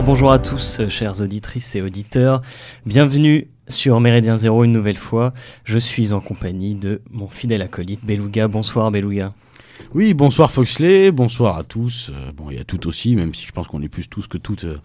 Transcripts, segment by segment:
Bonjour à tous, chères auditrices et auditeurs. Bienvenue sur Méridien Zéro une nouvelle fois. Je suis en compagnie de mon fidèle acolyte Beluga. Bonsoir Beluga. Oui, bonsoir Foxley, bonsoir à tous. Euh, bon, y a toutes aussi, même si je pense qu'on est plus tous que toutes euh,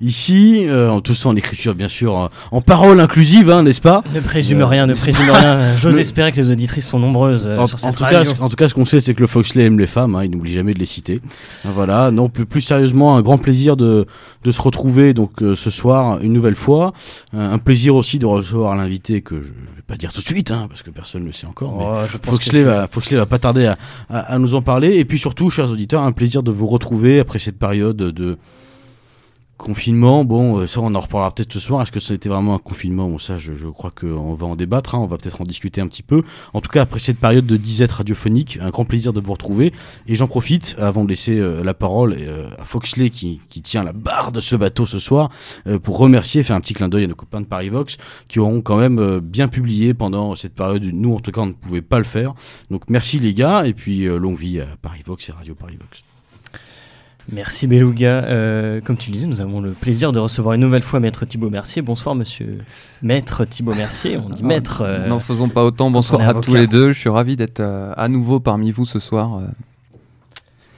ici, euh, en tout ça en écriture bien sûr, en, en parole inclusive, hein, n'est-ce pas Ne présume Euh, rien, ne présume rien. J'ose Le- espérer que les auditrices sont nombreuses euh, en, sur en cette tout cas, radio. en tout cas, ce qu'on sait, c'est que le Foxley aime les femmes. hein, il n'oublie jamais de les citer. Euh, Voilà. Non, plus, plus sérieusement, un grand plaisir de, de se retrouver donc euh, ce soir une nouvelle fois. Euh, un plaisir aussi de recevoir l'invité que je vais pas dire tout de suite, hein, parce que personne ne le sait encore. mais Oh, je pense Foxley que va, Foxley va pas tarder à, à- à nous en parler. Et puis surtout, chers auditeurs, un plaisir de vous retrouver après cette période de confinement. Bon, euh, ça, on en reparlera peut-être ce soir. Est-ce que ça a été vraiment un confinement? Bon, ça, je, je crois qu'on va en débattre. hein. On va peut-être en discuter un petit peu. En tout cas, après cette période de disette radiophonique, un grand plaisir de vous retrouver. Et j'en profite, avant de laisser euh, la parole euh, à Foxley qui, qui tient la barre de ce bateau ce soir, euh, pour remercier, faire un petit clin d'œil à nos copains de Paris Vox qui auront quand même euh, bien publié pendant cette période. Nous, en tout cas, on ne pouvait pas le faire. Donc merci les gars, et puis euh, longue vie à Paris Vox et Radio Paris Vox. Merci Beluga. Euh, comme tu le disais, nous avons le plaisir de recevoir une nouvelle fois Maître Thibault Mercier. Bonsoir Monsieur Maître Thibault Mercier. On dit Ah, Maître. euh, N'en faisons pas autant. Bonsoir à tous les deux. Je suis ravi d'être euh, à nouveau parmi vous ce soir. euh.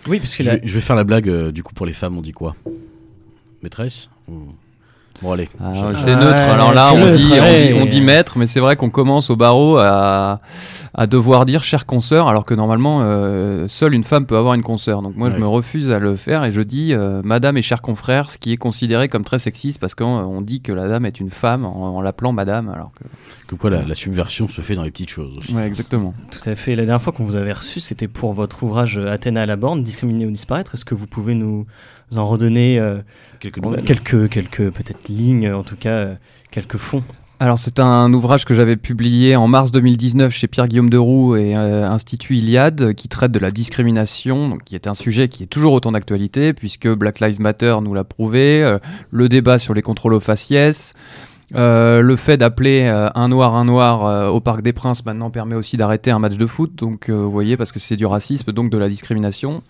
Oui, parce que Je la- vais, je vais faire la blague, euh, du coup, pour les femmes, on dit quoi? Maîtresse? Ou- Bon, allez. Ah, c'est Ouais, neutre. Alors là, on, neutre, dit, on, dit, on dit maître, mais c'est vrai qu'on commence au barreau à, à devoir dire chère consoeur, alors que normalement, euh, seule une femme peut avoir une consoeur. Donc moi, je me refuse à le faire et je dis euh, madame et cher confrère, ce qui est considéré comme très sexiste parce qu'on on dit que la dame est une femme en, en l'appelant madame. Alors que... Comme quoi, la, la subversion se fait dans les petites choses aussi. Ouais, exactement. Tout à fait. La dernière fois qu'on vous avait reçu, c'était pour votre ouvrage euh, Athéna à la borne, discriminer ou disparaître. Est-ce que vous pouvez nous en redonner euh, Quelques nouvelles. quelques, quelques peut-être lignes, en tout cas euh, quelques fonds Alors c'est un ouvrage que j'avais publié en mars 2019 chez Pierre-Guillaume Deroux et euh, Institut Iliade qui traite de la discrimination, donc, qui est un sujet qui est toujours autant d'actualité puisque Black Lives Matter nous l'a prouvé, euh, le débat sur les contrôles aux faciès, le fait d'appeler un noir un noir au Parc des Princes maintenant permet aussi d'arrêter un match de foot, donc vous voyez parce que c'est du racisme, donc de la discrimination.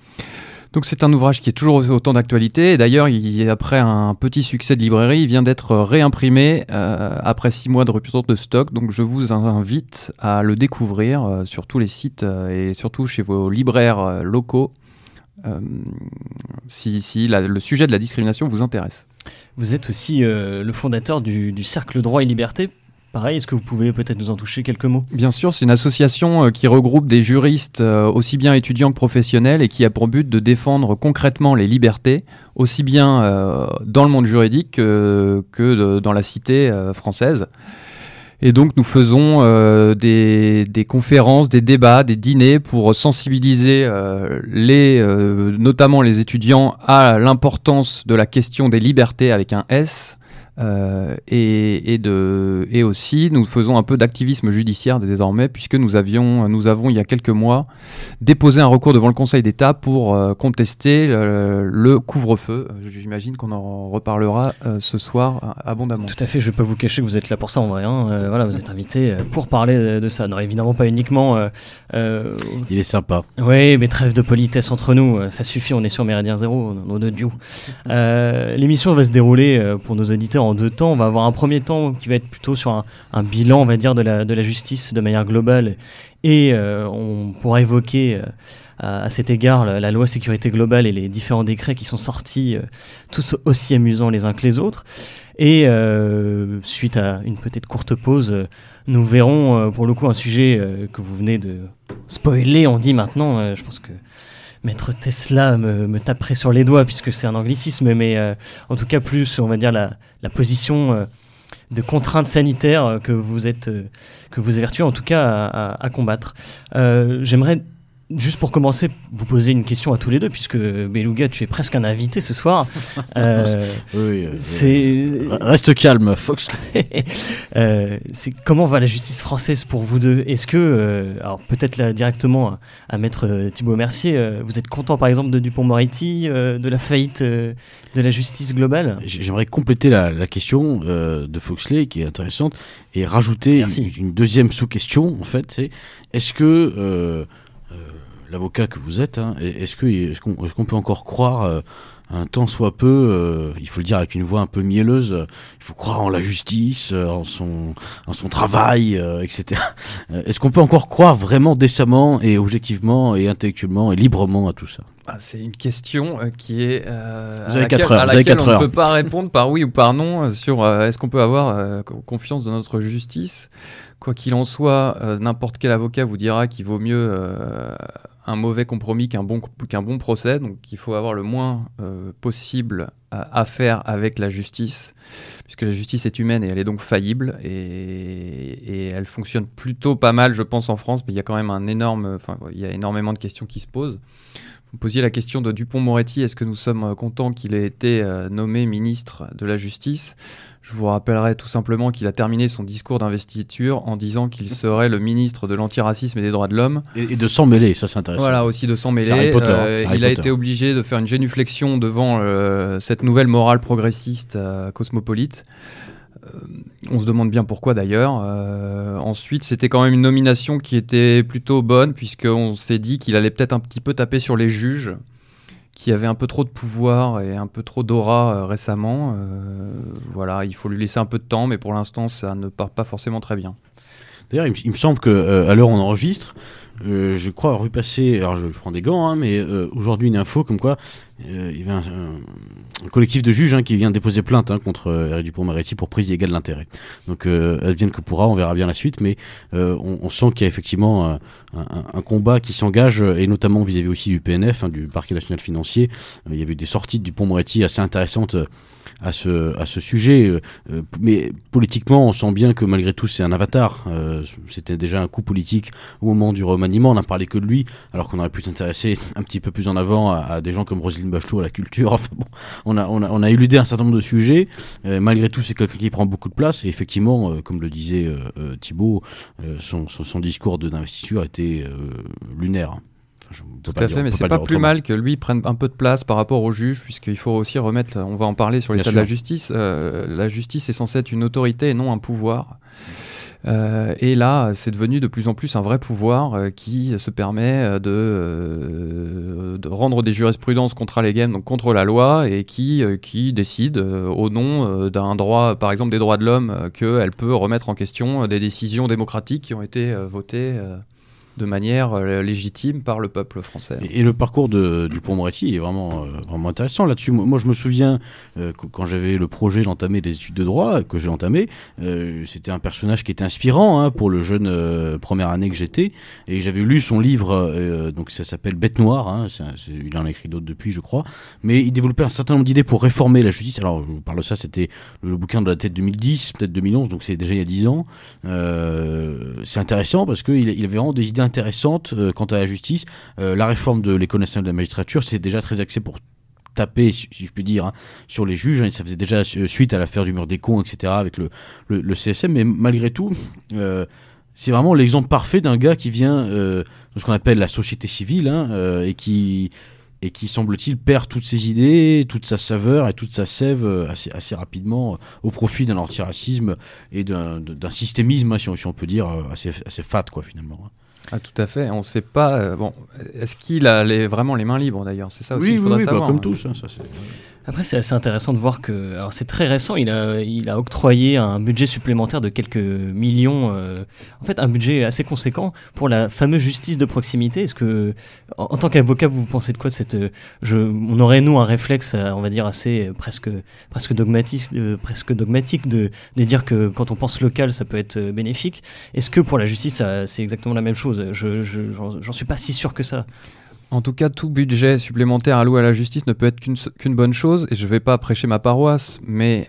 Donc c'est un ouvrage qui est toujours autant d'actualité. D'ailleurs, il- après un petit succès de librairie, il vient d'être réimprimé euh, après six mois de rupture de stock. Donc je vous invite à le découvrir euh, sur tous les sites euh, et surtout chez vos libraires locaux. si le sujet de la discrimination vous intéresse. Vous êtes aussi le fondateur du Cercle Droit et Liberté. Pareil, est-ce que vous pouvez peut-être nous en toucher quelques mots? Bien sûr, c'est une association euh, qui regroupe des juristes euh, aussi bien étudiants que professionnels et qui a pour but de défendre concrètement les libertés, aussi bien euh, dans le monde juridique que, dans la cité française. Et donc nous faisons des, conférences, des débats, des dîners pour sensibiliser les, notamment les étudiants à l'importance de la question des libertés avec un S. Euh, et, et, de, et aussi, nous faisons un peu d'activisme judiciaire désormais, puisque nous, avions, nous avons, il y a quelques mois, déposé un recours devant le Conseil d'État pour euh, contester le, le couvre-feu. Euh, J'imagine qu'on en reparlera euh, ce soir euh, abondamment. Tout à fait, je ne vais pas vous cacher que vous êtes là pour ça en vrai. hein. Euh, voilà, vous êtes invité euh, pour parler de, ça. Non, évidemment pas uniquement. euh, euh, Il est sympa. oui, mais trêve de politesse entre nous, euh, ça suffit, on est sur Méridien Zéro, nos deux duos. Euh, L'émission va se dérouler euh, pour nos auditeurs deux temps. On va avoir un premier temps qui va être plutôt sur un, bilan, on va dire, de la, justice de manière globale. Et euh, on pourra évoquer euh, à, cet égard la, loi sécurité globale et les différents décrets qui sont sortis, euh, tous aussi amusants les uns que les autres. Et suite à une petite courte pause, nous verrons pour le coup un sujet que vous venez de spoiler, on dit maintenant. je pense que Maître Tesla me, me taperait sur les doigts puisque c'est un anglicisme, mais euh, en tout cas plus, on va dire, la, la position euh, de contrainte sanitaire euh, que vous êtes, que vous évertuez en tout cas à, à- combattre. J'aimerais Juste pour commencer, vous poser une question à tous les deux, puisque Beluga, tu es presque un invité ce soir. Euh, Oui, oui, c'est Reste calme, Fox. Euh, c'est comment va la justice française pour vous deux? Est-ce que, euh, alors peut-être là directement à, à Maître euh, Thibault Mercier, vous êtes content par exemple de Dupont-Moretti, de la faillite de la justice globale? J'aimerais compléter la, la question de Foxley qui est intéressante et rajouter une, une deuxième sous-question en fait, c'est est-ce que l'avocat que vous êtes, hein, est- est-ce qu'on est-ce qu'on peut encore croire euh, un tant soit peu, il faut le dire avec une voix un peu mielleuse, il faut croire en la justice, en son, en son travail, etc. Est-ce qu'on peut encore croire vraiment décemment et objectivement et intellectuellement et librement à tout ça? Ah, c'est une question qui est euh, à laquelle, heures, on ne peut pas répondre par oui ou par non sur est-ce qu'on peut avoir confiance dans notre justice? Quoi qu'il en soit, n'importe quel avocat vous dira qu'il vaut mieux un mauvais compromis qu'un bon, qu'un bon procès. Donc il faut avoir le moins euh, possible à, faire avec la justice, puisque la justice est humaine et elle est donc faillible. Et, elle fonctionne plutôt pas mal, je pense, en France, mais il y a quand même un énorme, énormément de questions qui se posent. Vous posiez la question de Dupont-Moretti, est-ce que nous sommes contents qu'il ait été euh, nommé ministre de la Justice? Je vous rappellerai tout simplement qu'il a terminé son discours d'investiture en disant qu'il serait le ministre de l'antiracisme et des droits de l'homme. Et, de s'en mêler, ça c'est intéressant. Voilà, aussi de s'en mêler. Euh, il a été obligé de faire une génuflexion devant euh, cette nouvelle morale progressiste euh, cosmopolite. on se demande bien pourquoi d'ailleurs. ensuite, c'était quand même une nomination qui était plutôt bonne, puisqu'on s'est dit qu'il allait peut-être un petit peu taper sur les juges qui avait un peu trop de pouvoir et un peu trop d'aura euh, récemment. Euh, voilà, il faut lui laisser un peu de temps, mais pour l'instant, ça ne part pas forcément très bien. D'ailleurs, il, me semble que euh, à l'heure où on enregistre, je crois avoir vu passer, alors je, prends des gants, hein, mais aujourd'hui une info comme quoi il y avait un, collectif de juges hein, qui vient déposer plainte hein, contre Eric Dupont-Moretti pour prise illégale d'intérêt. Donc vient que pourra, on verra bien la suite, mais on, sent qu'il y a effectivement un, combat qui s'engage, euh, et notamment vis-à-vis aussi du PNF, hein, du Parquet national financier. Euh, il y avait des sorties du pont Moretti assez intéressantes euh, à ce, à ce sujet. mais politiquement, on sent bien que malgré tout, c'est un avatar. C'était déjà un coup politique au moment du remaniement. On n'a parlé que de lui, alors qu'on aurait pu s'intéresser un petit peu plus en avant à, des gens comme Roselyne Bachelot, à la culture. Enfin bon, on a, on a, on a éludé un certain nombre de sujets. malgré tout, c'est quelqu'un qui prend beaucoup de place. Et effectivement, comme le disait Thibault, son, son, son, discours d'investiture était euh, lunaire. Tout à fait, mais c'est pas, plus mal que lui prenne un peu de place par rapport au juge, puisqu'il faut aussi remettre, on va en parler sur l'état de la justice. Euh, la justice est censée être une autorité et non un pouvoir. Euh, et là, c'est devenu de plus en plus un vrai pouvoir qui se permet de, de, rendre des jurisprudences contre les games, donc contre la loi, et qui, qui décide au nom d'un droit, par exemple des droits de l'homme, qu'elle peut remettre en question des décisions démocratiques qui ont été votées de manière euh, légitime par le peuple français. Et, le parcours de Dupont-Moretti est vraiment, euh, vraiment intéressant là-dessus. Moi, je me souviens, euh, quand j'avais le projet d'entamer des études de droit, que j'ai entamé, c'était un personnage qui était inspirant hein, pour le jeune première année que j'étais. Et j'avais lu son livre, donc ça s'appelle Bête Noire. Hein, il en a écrit d'autres depuis, je crois. Mais il développait un certain nombre d'idées pour réformer la justice. Alors, je vous parle de ça, c'était le, bouquin de la tête 2010, peut-être 2011, donc c'est déjà il y a 10 ans. c'est intéressant parce qu'il il avait vraiment des idées intéressante euh, quant à la justice. Euh, la réforme de l'école nationale de la magistrature, c'est déjà très axé pour taper, si, je puis dire, hein, sur les juges. Hein, ça faisait déjà suite à l'affaire du mur des cons, etc., avec le, le, CSM. Mais malgré tout, euh, c'est vraiment l'exemple parfait d'un gars qui vient de ce qu'on appelle la société civile hein, et qui et qui semble-t-il perd toutes ses idées, toute sa saveur et toute sa sève assez, assez rapidement au profit d'un antiracisme et d'un systémisme, si on, peut dire, assez, assez fat, quoi, finalement. Ah, tout à fait. On ne sait pas. Euh, bon, est-ce qu'il a les, vraiment les mains libres d'ailleurs? C'est ça aussi. Oui, oui, oui bah, comme tous. Hein, ça, après, c'est assez intéressant de voir que, alors c'est très récent, il a, il a octroyé un budget supplémentaire de quelques millions, euh, en fait un budget assez conséquent pour la fameuse justice de proximité. Est-ce que, en, tant qu'avocat, vous pensez de quoi cette, euh, je, on aurait nous un réflexe, euh, on va dire assez presque, presque dogmatique, presque dogmatique de, de dire que quand on pense local, ça peut être bénéfique. Est-ce que pour la justice, c'est exactement la même chose? Je, j'en suis pas si sûr que ça. En tout cas, tout budget supplémentaire alloué à la justice ne peut être qu'une bonne chose, et je ne vais pas prêcher ma paroisse, mais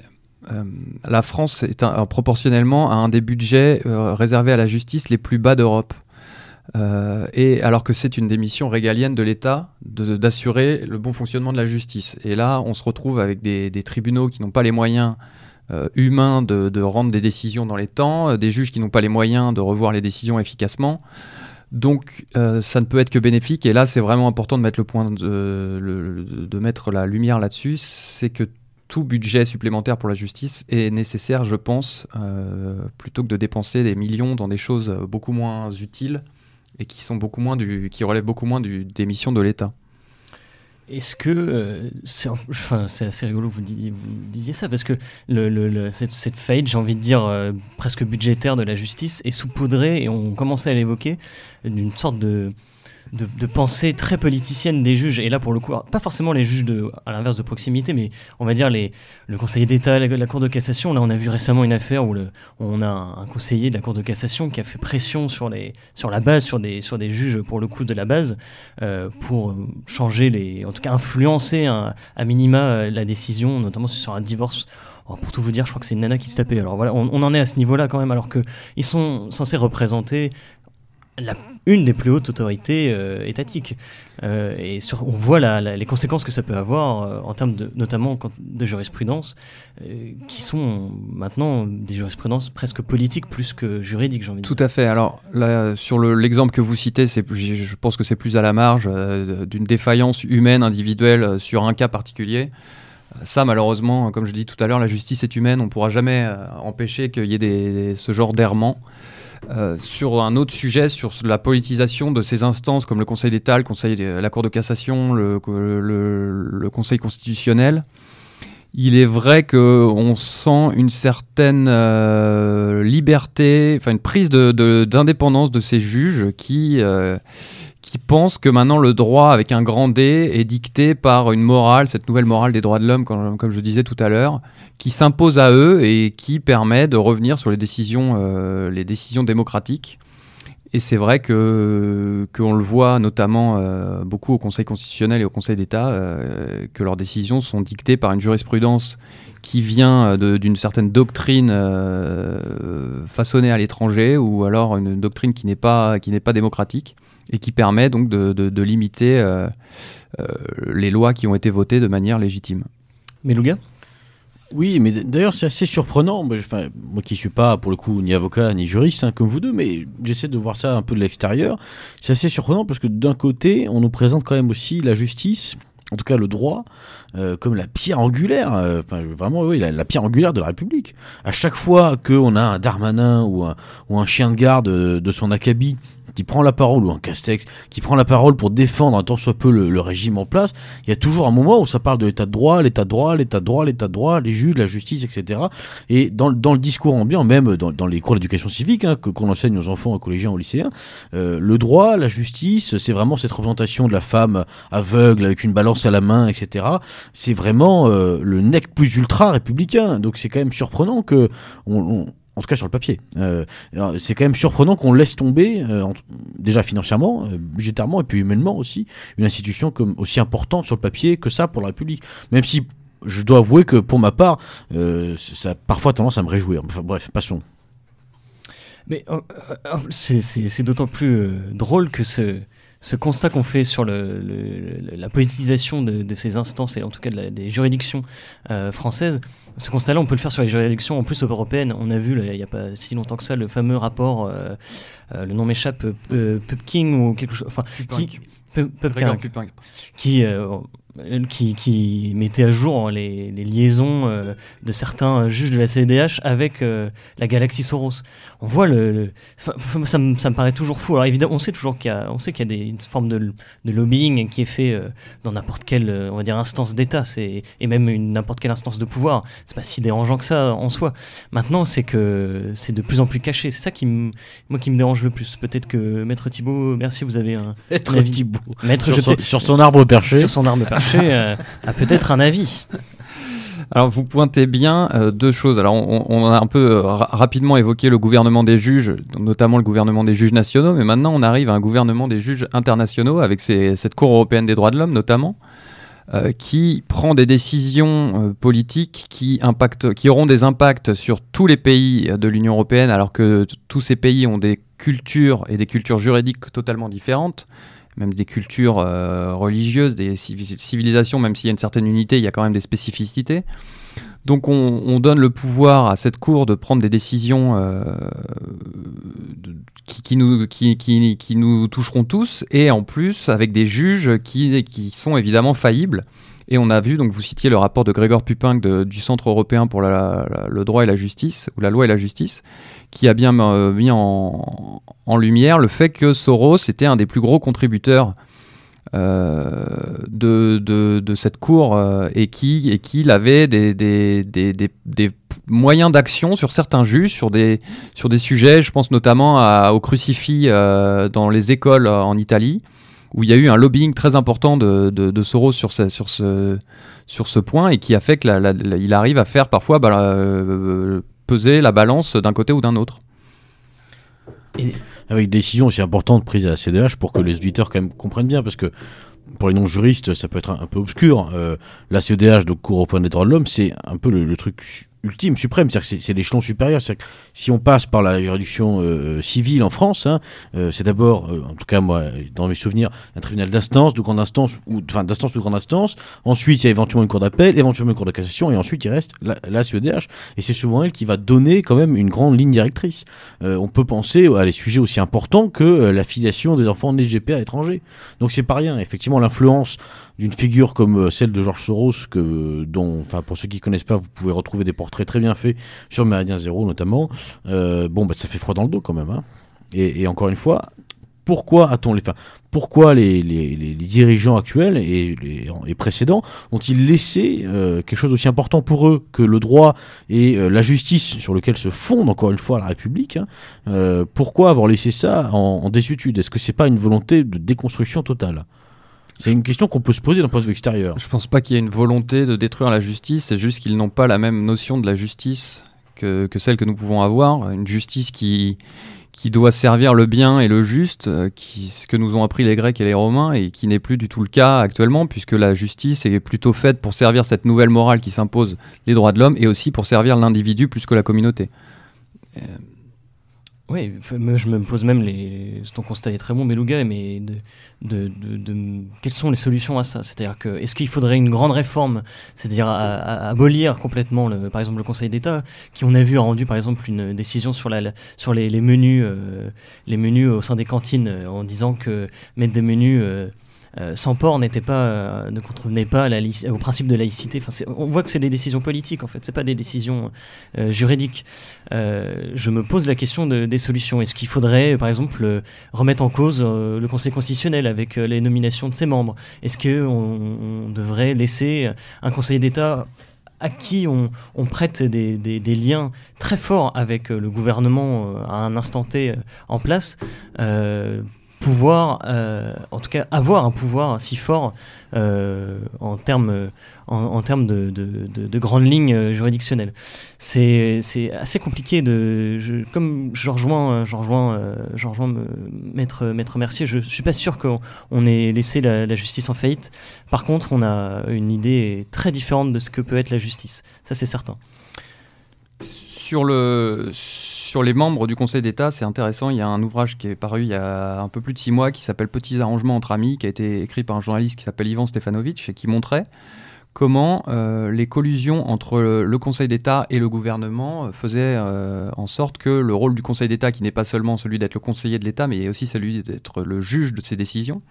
euh, la France est proportionnellement à un des budgets euh, réservés à la justice les plus bas d'Europe. Euh, et alors que c'est une des missions régaliennes de l'État d'assurer le bon fonctionnement de la justice. Et là, on se retrouve avec des, tribunaux qui n'ont pas les moyens humains de, rendre des décisions dans les temps, des juges qui n'ont pas les moyens de revoir les décisions efficacement. Donc euh, ça ne peut être que bénéfique. Et là, c'est vraiment important de mettre le point de, mettre la lumière là-dessus. C'est que tout budget supplémentaire pour la justice est nécessaire, je pense, euh, plutôt que de dépenser des millions dans des choses beaucoup moins utiles et qui sont beaucoup moins du, qui relèvent beaucoup moins des missions de l'État. Est-ce que euh, c'est enfin, assez rigolo disiez, vous disiez ça parce que cette, cette, faillite, j'ai envie de dire euh, presque budgétaire de la justice est saupoudrée et on commençait à l'évoquer d'une sorte de de, pensée très politicienne des juges. Et là, pour le coup, pas forcément les juges de, à l'inverse de proximité, mais on va dire les, le conseiller d'État, la, la, Cour de cassation. Là, on a vu récemment une affaire où on a un, conseiller de la Cour de cassation qui a fait pression sur, les, sur la base, sur des, sur des juges, pour le coup, de la base, euh, pour changer les. En tout cas, influencer à minima euh, la décision, notamment sur un divorce. Oh, pour tout vous dire, je crois que c'est une nana qui se tapait. Alors voilà, on, on en est à ce niveau-là quand même, alors qu'ils sont censés représenter une des plus hautes autorités euh, étatiques. Euh, et on voit les conséquences que ça peut avoir euh, en termes de, notamment de jurisprudence, qui sont maintenant des jurisprudences presque politiques plus que juridiques, j'ai envie de Tout à fait. Alors sur l'exemple que vous citez, je pense que c'est plus à la marge d'une défaillance humaine individuelle sur un cas particulier. Ça, malheureusement, comme je dis tout à l'heure, la justice est humaine. On ne pourra jamais empêcher qu'il y ait ce genre d'errement. Euh, sur un autre sujet, sur la politisation de ces instances comme le Conseil d'État, le Conseil, la Cour de cassation, le, Conseil constitutionnel, il est vrai qu'on sent une certaine euh, liberté, enfin une prise d'indépendance de, ces juges qui, euh, qui pensent que maintenant le droit avec un grand D est dicté par une morale, cette nouvelle morale des droits de l'homme, comme, je disais tout à l'heure, qui s'impose à eux et qui permet de revenir sur les décisions, euh, les décisions démocratiques. Et c'est vrai que qu'on le voit notamment euh, beaucoup au Conseil constitutionnel et au Conseil d'État, euh, que leurs décisions sont dictées par une jurisprudence qui vient d'une certaine doctrine façonnée à l'étranger ou alors une doctrine qui n'est pas qui n'est pas démocratique et qui permet donc de, de, limiter euh, euh, les lois qui ont été votées de manière légitime. Melouga oui, mais d'ailleurs c'est assez surprenant. Moi, moi qui suis pas pour le coup ni avocat ni juriste hein, comme vous deux, mais j'essaie de voir ça un peu de l'extérieur. C'est assez surprenant parce que d'un côté, on nous présente quand même aussi la justice, en tout cas le droit, euh, comme la pierre angulaire, enfin vraiment oui, la, pierre angulaire de la République. À chaque fois qu'on a un Darmanin ou un, ou un chien de garde de son acabit qui prend la parole, ou un Castex, qui prend la parole pour défendre un tant soit peu le, régime en place, il y a toujours un moment où ça parle de l'état de droit, l'état de droit, l'état de droit, l'état de droit, les juges, la justice, etc. Et dans, dans le discours ambiant, même dans, dans les cours d'éducation civique, hein, que, qu'on enseigne aux enfants, aux collégiens, aux lycéens, euh, le droit, la justice, c'est vraiment cette représentation de la femme aveugle avec une balance à la main, etc. C'est vraiment euh, le nec plus ultra républicain. Donc c'est quand même surprenant que on en tout cas sur le papier. Euh, c'est quand même surprenant qu'on laisse tomber, euh, déjà financièrement, euh, budgétairement et puis humainement aussi, une institution aussi importante sur le papier que ça pour la République. Même si je dois avouer que pour ma part, ça a parfois tendance à me réjouir. Bref, passons. Mais c'est d'autant plus drôle que ce, ce constat qu'on fait sur le, la politisation de, ces instances et en tout cas des juridictions euh, françaises, ce constat-là, on peut le faire sur les juridictions en plus européennes. On a vu il n'y a pas si longtemps que ça le fameux rapport, euh, euh, le nom m'échappe, Pupking ou quelque chose, enfin, qui, qui euh, qui, qui, mettait à jour les, les liaisons euh, de certains juges de la CEDH avec euh, la galaxie Soros. On voit le, ça, me, ça, me, paraît toujours fou. Alors évidemment, on sait toujours qu'il y a, on sait qu'il y a des, une forme de, de lobbying qui est fait dans n'importe quelle, on va dire, instance d'État, c'est et même n'importe quelle instance de pouvoir. C'est pas si dérangeant que ça en soi. Maintenant, c'est que c'est de plus en plus caché. C'est ça qui me, moi qui me dérange le plus. Peut-être que Maître Thibault, merci, vous avez un. Maître Thibault. Maître sur, son, sur son arbre perché. Sur son arbre perché. Euh, a peut-être un avis. Alors vous pointez bien euh, deux choses. Alors on, a un peu euh, rapidement évoqué le gouvernement des juges, notamment le gouvernement des juges nationaux, mais maintenant on arrive à un gouvernement des juges internationaux avec cette Cour européenne des droits de l'homme notamment, qui prend des décisions politiques qui, impactent, qui auront des impacts sur tous les pays de l'Union européenne, alors que tous ces pays ont des cultures et des cultures juridiques totalement différentes même des cultures euh, religieuses, des civilisations, même s'il y a une certaine unité, il y a quand même des spécificités. Donc on, donne le pouvoir à cette cour de prendre des décisions euh, qui, nous, toucheront tous, et en plus avec des juges qui, qui sont évidemment faillibles. Et on a vu, donc vous citiez le rapport de Grégor Pupin du Centre européen pour le droit et la justice, ou la loi et la justice, qui a bien euh, mis en, lumière le fait que Soros était un des plus gros contributeurs euh, de, cette cour euh, et qui qu'il avait des, moyens d'action sur certains juges, sur des, sur des sujets, je pense notamment au crucifix dans les écoles en Italie, où il y a eu un lobbying très important de, Soros sur ce point et qui a fait qu'il arrive à faire parfois bah, peser la balance d'un côté ou d'un autre. Avec des décisions aussi importantes prises à la CDH pour que les auditeurs comprennent bien, parce que pour les non-juristes, ça peut être un, peu obscur. Euh, la CEDH, donc Cour européenne des droits de l'homme, c'est un peu le, truc ultime, suprême, c'est-à-dire que c'est l'échelon supérieur. si on passe par la juridiction euh, civile en France, hein, euh, c'est d'abord, euh, en tout cas moi, dans mes souvenirs, un tribunal d'instance, de grande instance, ou enfin d'instance ou de grande instance. Ensuite, il y a éventuellement une cour d'appel, éventuellement une cour de cassation, et ensuite il reste la, la CEDH. Et c'est souvent elle qui va donner quand même une grande ligne directrice. on peut penser à des sujets aussi importants que la filiation des enfants de SGP à l'étranger. Donc c'est pas rien. Effectivement, l'influence d'une figure comme euh, celle de Georges Soros, que, dont, pour ceux qui ne connaissent pas, vous pouvez retrouver des portraits très bien faits sur Méridien Zéro notamment. Euh, bon, bah, ça fait froid dans le dos quand même. Hein. Et, encore une fois, pourquoi a-t-on les, pourquoi les, dirigeants actuels et, les, précédents ont-ils laissé euh, quelque chose d'aussi important pour eux que le droit et la justice sur lequel se fonde encore une fois la République hein, Pourquoi avoir laissé ça en, en désuétude? Est-ce que c'est pas une volonté de déconstruction totale? C'est une question qu'on peut se poser d'un point de vue extérieur. Je pense pas qu'il y ait une volonté de détruire la justice, c'est juste qu'ils n'ont pas la même notion de la justice que, que, celle que nous pouvons avoir. Une justice qui, qui doit servir le bien et le juste, euh, ce que nous ont appris les Grecs et les Romains, et qui n'est plus du tout le cas actuellement, puisque la justice est plutôt faite pour servir cette nouvelle morale qui s'impose les droits de l'homme, et aussi pour servir l'individu plus que la communauté. Oui, je me pose même les. Ton constat est très bon, Beluga, mais de, de, de, quelles sont les solutions à ça? C'est-à-dire que est-ce qu'il faudrait une grande réforme, c'est-à-dire abolir complètement, le, par exemple, le Conseil d'État, qui on a vu a rendu par exemple une décision sur, la, sur les, les menus, euh, les menus au sein des cantines, euh, en disant que mettre des menus euh, euh, sans port n'était pas, euh, ne contrevenait pas au principe de laïcité. Enfin, on voit que c'est des décisions politiques en fait, c'est pas des décisions euh, juridiques. je me pose la question des solutions. Est-ce qu'il faudrait, par exemple, remettre en cause le Conseil constitutionnel avec les nominations de ses membres? Est-ce qu'on on devrait laisser un Conseil d'État à qui on, prête des, liens très forts avec le gouvernement à un instant T en place? Pouvoir, euh, en tout cas avoir un pouvoir si fort euh, en termes en, termes de, de, grandes lignes juridictionnelles. C'est assez compliqué de. comme je rejoins, je rejoins, euh, je rejoins Maître, Maître Mercier, je ne suis pas sûr qu'on ait laissé la, la, justice en faillite. Par contre, on a une idée très différente de ce que peut être la justice. Ça, c'est certain. Sur le sur les membres du Conseil d'État, c'est intéressant. Il y a un ouvrage qui est paru il y a un peu plus de six mois qui s'appelle Petits arrangements entre amis, qui a été écrit par un journaliste qui s'appelle Ivan Stefanovic et qui montrait comment euh, les collusions entre le, Conseil d'État et le gouvernement euh, faisaient euh, en sorte que le rôle du Conseil d'État, qui n'est pas seulement celui d'être le conseiller de l'État, mais aussi celui d'être le juge de ses décisions,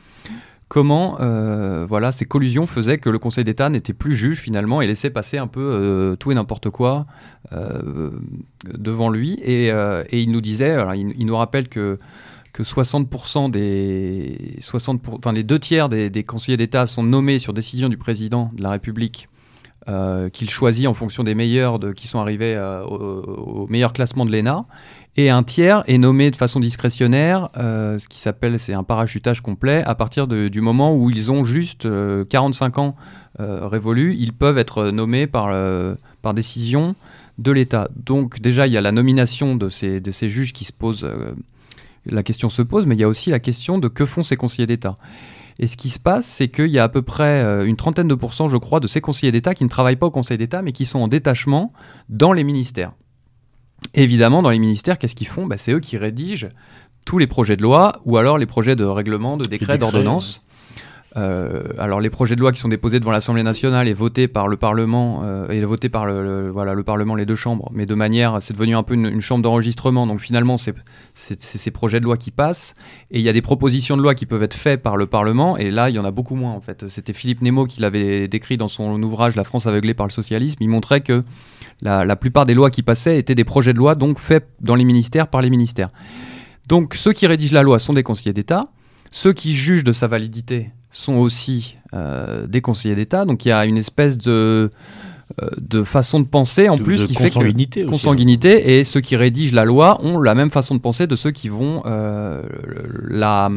comment euh, voilà, ces collusions faisaient que le Conseil d'État n'était plus juge finalement et laissait passer un peu euh, tout et n'importe quoi euh, devant lui. Et, il nous disait, il, nous rappelle que, que 60% des 60 enfin, les deux tiers des, conseillers d'État sont nommés sur décision du président de la République. qu'il choisit en fonction des meilleurs de, qui sont arrivés au, au, meilleur classement de l'ENA et un tiers est nommé de façon discrétionnaire, euh, ce qui s'appelle, c'est un parachutage complet, à partir du moment où ils ont juste 45 euh, ans euh, révolus, ils peuvent être nommés par, décision de l'État. Donc déjà, il y a la nomination de ces, de ces juges qui se posent, la question se pose, mais il y a aussi la question de que font ces conseillers d'État. Et ce qui se passe, c'est qu'il y a à peu près une trentaine de pourcents, je crois, de ces conseillers d'État qui ne travaillent pas au Conseil d'État, mais qui sont en détachement dans les ministères. Évidemment, dans les ministères, qu'est-ce qu'ils font bah, C'est eux qui rédigent tous les projets de loi ou alors les projets de règlement, de décret, d'ordonnance. Euh, alors les projets de loi qui sont déposés devant l'Assemblée nationale et votés par le Parlement euh, et votés par le, voilà le Parlement les deux chambres, mais de manière c'est devenu un peu une, chambre d'enregistrement. Donc finalement c'est ces projets de loi qui passent et il y a des propositions de loi qui peuvent être faites par le Parlement et là il y en a beaucoup moins en fait. C'était Philippe Nemo qui l'avait décrit dans son ouvrage La France aveuglée par le socialisme. Il montrait que la, plupart des lois qui passaient étaient des projets de loi donc faits dans les ministères par les ministères. Donc ceux qui rédigent la loi sont des conseillers d'État. Ceux qui jugent de sa validité sont aussi des conseillers d'État. Donc il y a une espèce de euh, de façon de penser en plus qui fait que consanguinité hein. et ceux qui rédigent la loi ont la même façon de penser de ceux qui vont euh, la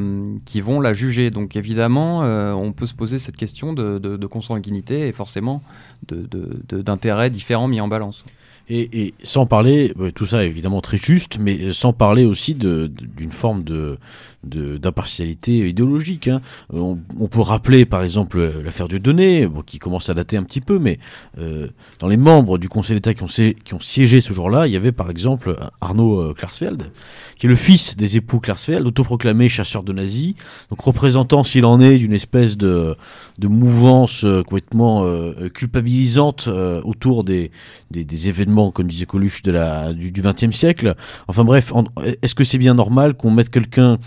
qui vont la juger donc évidemment euh, on peut se poser cette question de, consanguinité et forcément d'intérêts différents mis en balance et, sans parler, tout ça évidemment très juste, mais sans parler aussi d'une forme de, d'impartialité idéologique. Hein. On, peut rappeler par exemple l'affaire du Donné, qui commence à dater un petit peu, mais euh, dans les membres du Conseil d'État qui ont, qui ont siégé ce jour-là, il y avait par exemple Arnaud euh, Klarsfeld, qui est le fils des époux Klarsfeld, autoproclamé chasseur de nazis, donc représentant, s'il en est, d'une espèce de, de mouvance euh, complètement culpabilisante autour des, des, événements, comme disait Coluche, de la, du XXe siècle. Enfin bref, est-ce que c'est bien normal qu'on mette quelqu'un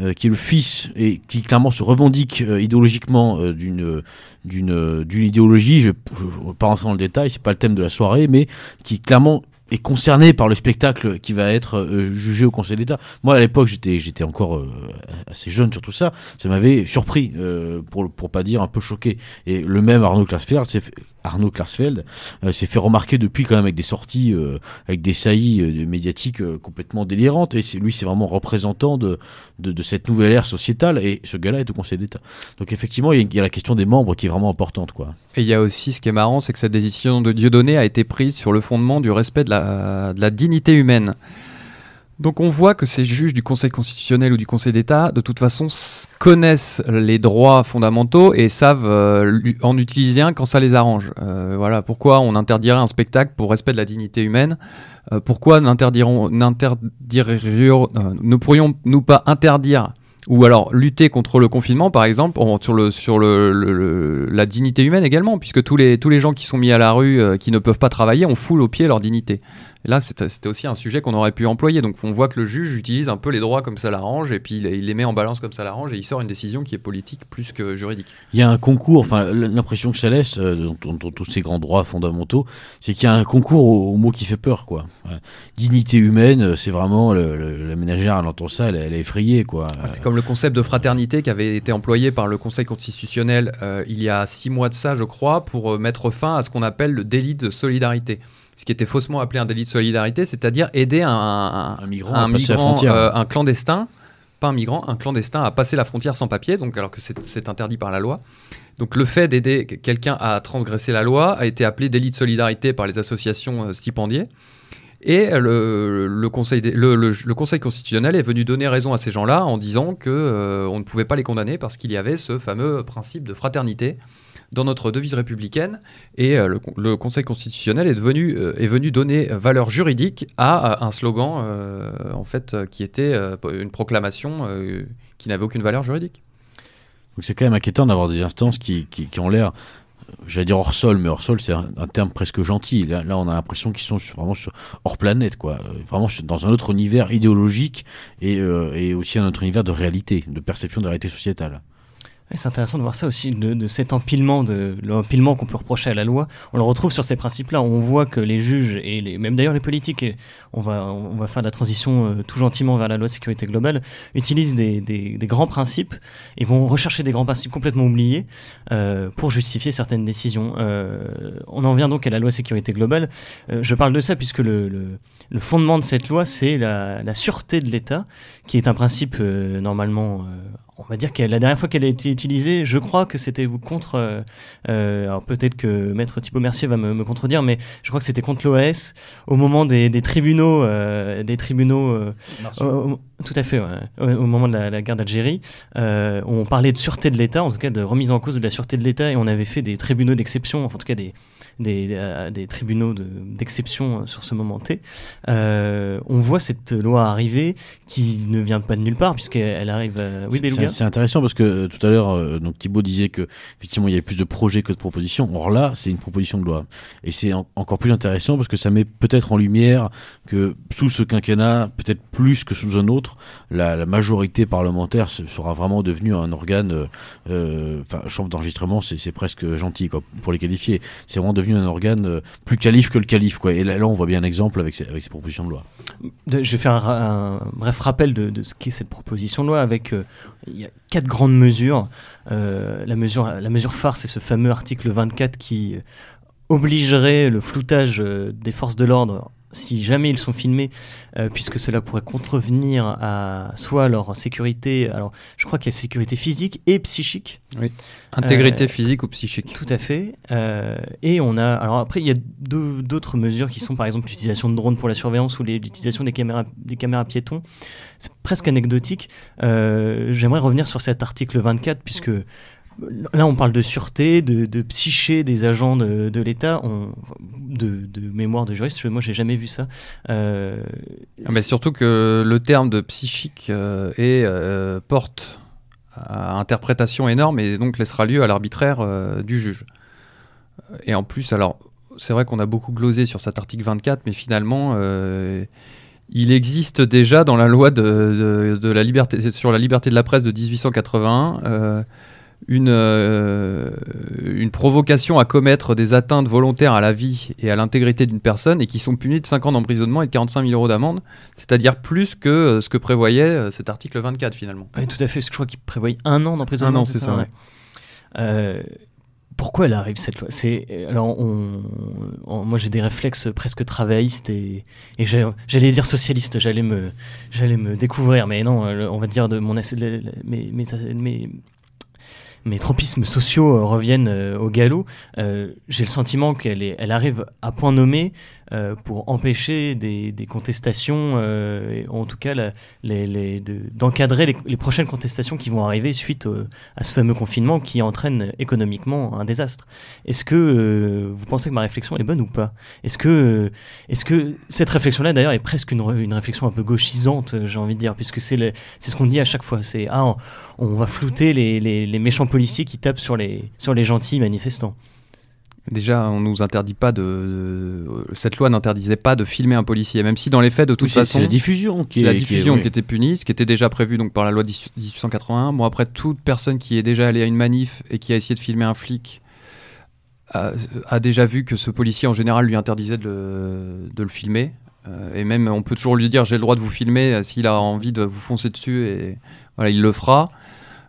euh, qui est le fils et qui clairement se revendique euh, idéologiquement euh, d'une d'une d'une idéologie. Je ne vais pas rentrer dans le détail, c'est pas le thème de la soirée, mais qui clairement est concerné par le spectacle qui va être jugé au Conseil d'État. Moi, à l'époque, j'étais, j'étais encore assez jeune sur tout ça. Ça m'avait surpris, pour, pour pas dire un peu choqué. Et le même Arnaud Klarsfeld s'est Arnaud Klarsfeld euh, s'est fait remarquer depuis quand même avec des sorties, euh, avec des saillies euh, médiatiques complètement délirantes. Et lui, c'est vraiment représentant de, cette nouvelle ère sociétale. Et ce gars-là est au Conseil d'État. Donc effectivement, il y, a la question des membres qui est vraiment importante. Quoi. Et il y a aussi, ce qui est marrant, c'est que cette décision de Dieudonné a été prise sur le fondement du respect de la dignité humaine. Donc on voit que ces juges du Conseil constitutionnel ou du Conseil d'État, de toute façon, connaissent les droits fondamentaux et savent euh, en utiliser un quand ça les arrange. Euh, voilà pourquoi on interdirait un spectacle pour respect de la dignité humaine. Euh, pourquoi ne pourrions-nous pas interdire ou alors lutter contre le confinement, par exemple, sur, la dignité humaine également, puisque tous les, tous les gens qui sont mis à la rue, qui ne peuvent pas travailler, on foule au pied leur dignité là, c'était aussi un sujet qu'on aurait pu employer. Donc, on voit que le juge utilise un peu les droits comme ça l'arrange, et puis il, les met en balance comme ça l'arrange, et il sort une décision qui est politique plus que juridique. Il y a un concours, enfin, l'impression que ça laisse, euh, dans, tous ces grands droits fondamentaux, c'est qu'il y a un concours au, mot qui fait peur, quoi. Dignité humaine, euh, c'est vraiment, la ménagère, elle entend ça, elle, est effrayée, quoi. Ah, c'est comme le concept de fraternité qui avait été employé par le Conseil constitutionnel euh, il y a six mois de ça, je crois, pour mettre fin à ce qu'on appelle le délit de solidarité ce qui était faussement appelé un délit de solidarité, c'est-à-dire aider un, migrant, un, euh, un clandestin, pas un migrant, un clandestin à passer la frontière sans papier, donc alors que c'est interdit par la loi. Donc le fait d'aider quelqu'un à transgresser la loi a été appelé délit de solidarité par les associations euh, stipendiées. Et le, conseil, le, Conseil constitutionnel est venu donner raison à ces gens-là en disant que euh, on ne pouvait pas les condamner parce qu'il y avait ce fameux principe de fraternité dans notre devise républicaine. Et euh, le, Conseil constitutionnel est, devenu, euh, est venu donner valeur juridique à, un slogan euh, en fait, qui était une proclamation qui n'avait aucune valeur juridique. Donc c'est quand même inquiétant d'avoir des instances qui, qui, ont l'air j'allais dire hors sol, mais hors sol, c'est un, terme presque gentil. Là, on a l'impression qu'ils sont vraiment sur, hors planète, quoi. Vraiment dans un autre univers idéologique et, et, aussi un autre univers de réalité, de perception de réalité sociétale. C'est intéressant de voir ça aussi, de, cet empilement, de l'empilement qu'on peut reprocher à la loi. On le retrouve sur ces principes-là. On voit que les juges et même d'ailleurs les politiques, on va, faire la transition euh, tout gentiment vers la loi de sécurité globale, utilisent des, grands principes et vont rechercher des grands principes complètement oubliés euh, pour justifier certaines décisions. Euh, on en vient donc à la loi sécurité globale. je parle de ça puisque le, le, fondement de cette loi, c'est la, la, sûreté de l'État, qui est un principe normalement on va dire que la dernière fois qu'elle a été utilisée, je crois que c'était contre. Euh, euh, alors peut-être que Maître Thibault Mercier va me, contredire, mais je crois que c'était contre l'OAS au moment des, tribunaux, des tribunaux. Euh, tout à fait. Au, moment de la, guerre d'Algérie, on parlait de sûreté de l'État, en tout cas de remise en cause de la sûreté de l'État, et on avait fait des tribunaux d'exception, en tout cas des, des, euh, des tribunaux d'exception euh, sur ce moment T, euh, on voit cette loi arriver qui ne vient pas de nulle part puisqu'elle arrive. Oui, c'est intéressant parce que tout à l'heure, donc Thibault disait que effectivement il y avait plus de projets que de propositions. Or là, c'est une proposition de loi et c'est encore plus intéressant parce que ça met peut-être en lumière que sous ce quinquennat, peut-être plus que sous un autre, la, majorité parlementaire sera vraiment devenue un organe. Enfin, chambre d'enregistrement, c'est presque gentil quoi, pour les qualifier. C'est vraiment devenu un organe plus calife que le calife. Quoi. Et là, on voit bien un exemple avec ces, propositions de loi. je vais faire un, bref rappel de, ce qu'est cette proposition de loi avec il y a quatre grandes mesures. la, mesure la mesure phare, c'est ce fameux article 24 qui obligerait le floutage des forces de l'ordre si jamais ils sont filmés, euh, puisque cela pourrait contrevenir à soit leur sécurité, alors je crois qu'il y a sécurité physique et psychique. Oui, intégrité euh, physique ou psychique. Tout à fait. Euh, et on a, alors après il y a d'autres mesures qui sont par exemple l'utilisation de drones pour la surveillance ou l'utilisation des caméras, des caméras piétons. C'est presque anecdotique. J'aimerais revenir sur cet article 24 puisque Là, on parle de sûreté, de, psyché des agents de, l'État, de, mémoire de juriste. Moi, j'ai jamais vu ça. Euh, ah, mais surtout que le terme de psychique euh, euh, porte à interprétation énorme et donc laissera lieu à l'arbitraire du juge. Et en plus, alors, c'est vrai qu'on a beaucoup glosé sur cet article 24, mais finalement, il existe déjà dans la loi de, la liberté, sur la liberté de la presse de 1881 une, euh, une provocation à commettre des atteintes volontaires à la vie et à l'intégrité d'une personne et qui sont punis de 5 ans d'emprisonnement et de 45 000 euros d'amende, c'est-à-dire plus que euh, ce que prévoyait euh, cet article 24 finalement. Oui, tout à fait, je crois qu'il prévoyait un an d'emprisonnement. Un an, c'est ça, pourquoi elle arrive cette loi? C'est alors on, moi j'ai des réflexes presque travaillistes et, et j'allais dire socialiste, j'allais me j'allais me découvrir, mais non, on va dire de mon mes, mes, mes tropismes sociaux euh, reviennent euh, au galop, euh, j'ai le sentiment qu'elle elle arrive à point nommé euh, pour empêcher des, contestations, euh, en tout cas d'encadrer les, prochaines contestations qui vont arriver suite à ce fameux confinement qui entraîne économiquement un désastre. Est-ce que euh, vous pensez que ma réflexion est bonne ou pas? Est-ce que, cette réflexion-là, d'ailleurs, est presque une, réflexion un peu gauchisante, j'ai envie de dire, puisque c'est ce qu'on dit à chaque fois, c'est ah, on, va flouter les, méchants policiers qui tapent sur les gentils manifestants? Déjà, on nous interdit pas de, cette loi n'interdisait pas de filmer un policier, même si dans les faits, de toute façon, c'est la diffusion qui, est, la diffusion qui, était punie, ce qui était déjà prévu donc par la loi 1881. Bon après, toute personne qui est déjà allée à une manif et qui a essayé de filmer un flic a, déjà vu que ce policier en général lui interdisait de le, filmer. Euh, et même, on peut toujours lui dire j'ai le droit de vous filmer euh, s'il a envie de vous foncer dessus et voilà, il le fera.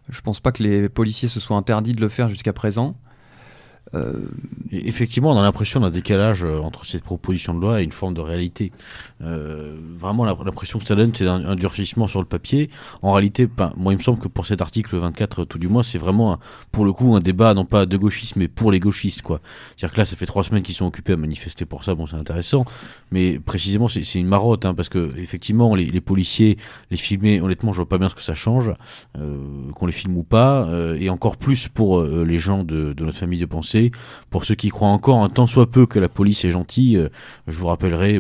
Je pense pas que les policiers se soient interdits de le faire jusqu'à présent. Euh, effectivement, on a l'impression d'un décalage euh, entre cette proposition de loi et une forme de réalité. Euh, vraiment, l'impression que ça donne, c'est un, durcissement sur le papier. En réalité, ben, moi, il me semble que pour cet article 24, tout du moins, c'est vraiment, pour le coup, un débat, non pas de gauchisme, mais pour les gauchistes. quoi. C'est-à-dire que là, ça fait trois semaines qu'ils sont occupés à manifester pour ça. Bon, c'est intéressant. Mais précisément, c'est une marotte, hein, parce que, effectivement, les, policiers, les filmer, honnêtement, je vois pas bien ce que ça change, qu'on les filme ou pas. et encore plus pour les gens de, de notre famille de pensée pour ceux qui croient encore un tant soit peu que la police est gentille, euh, je vous rappellerai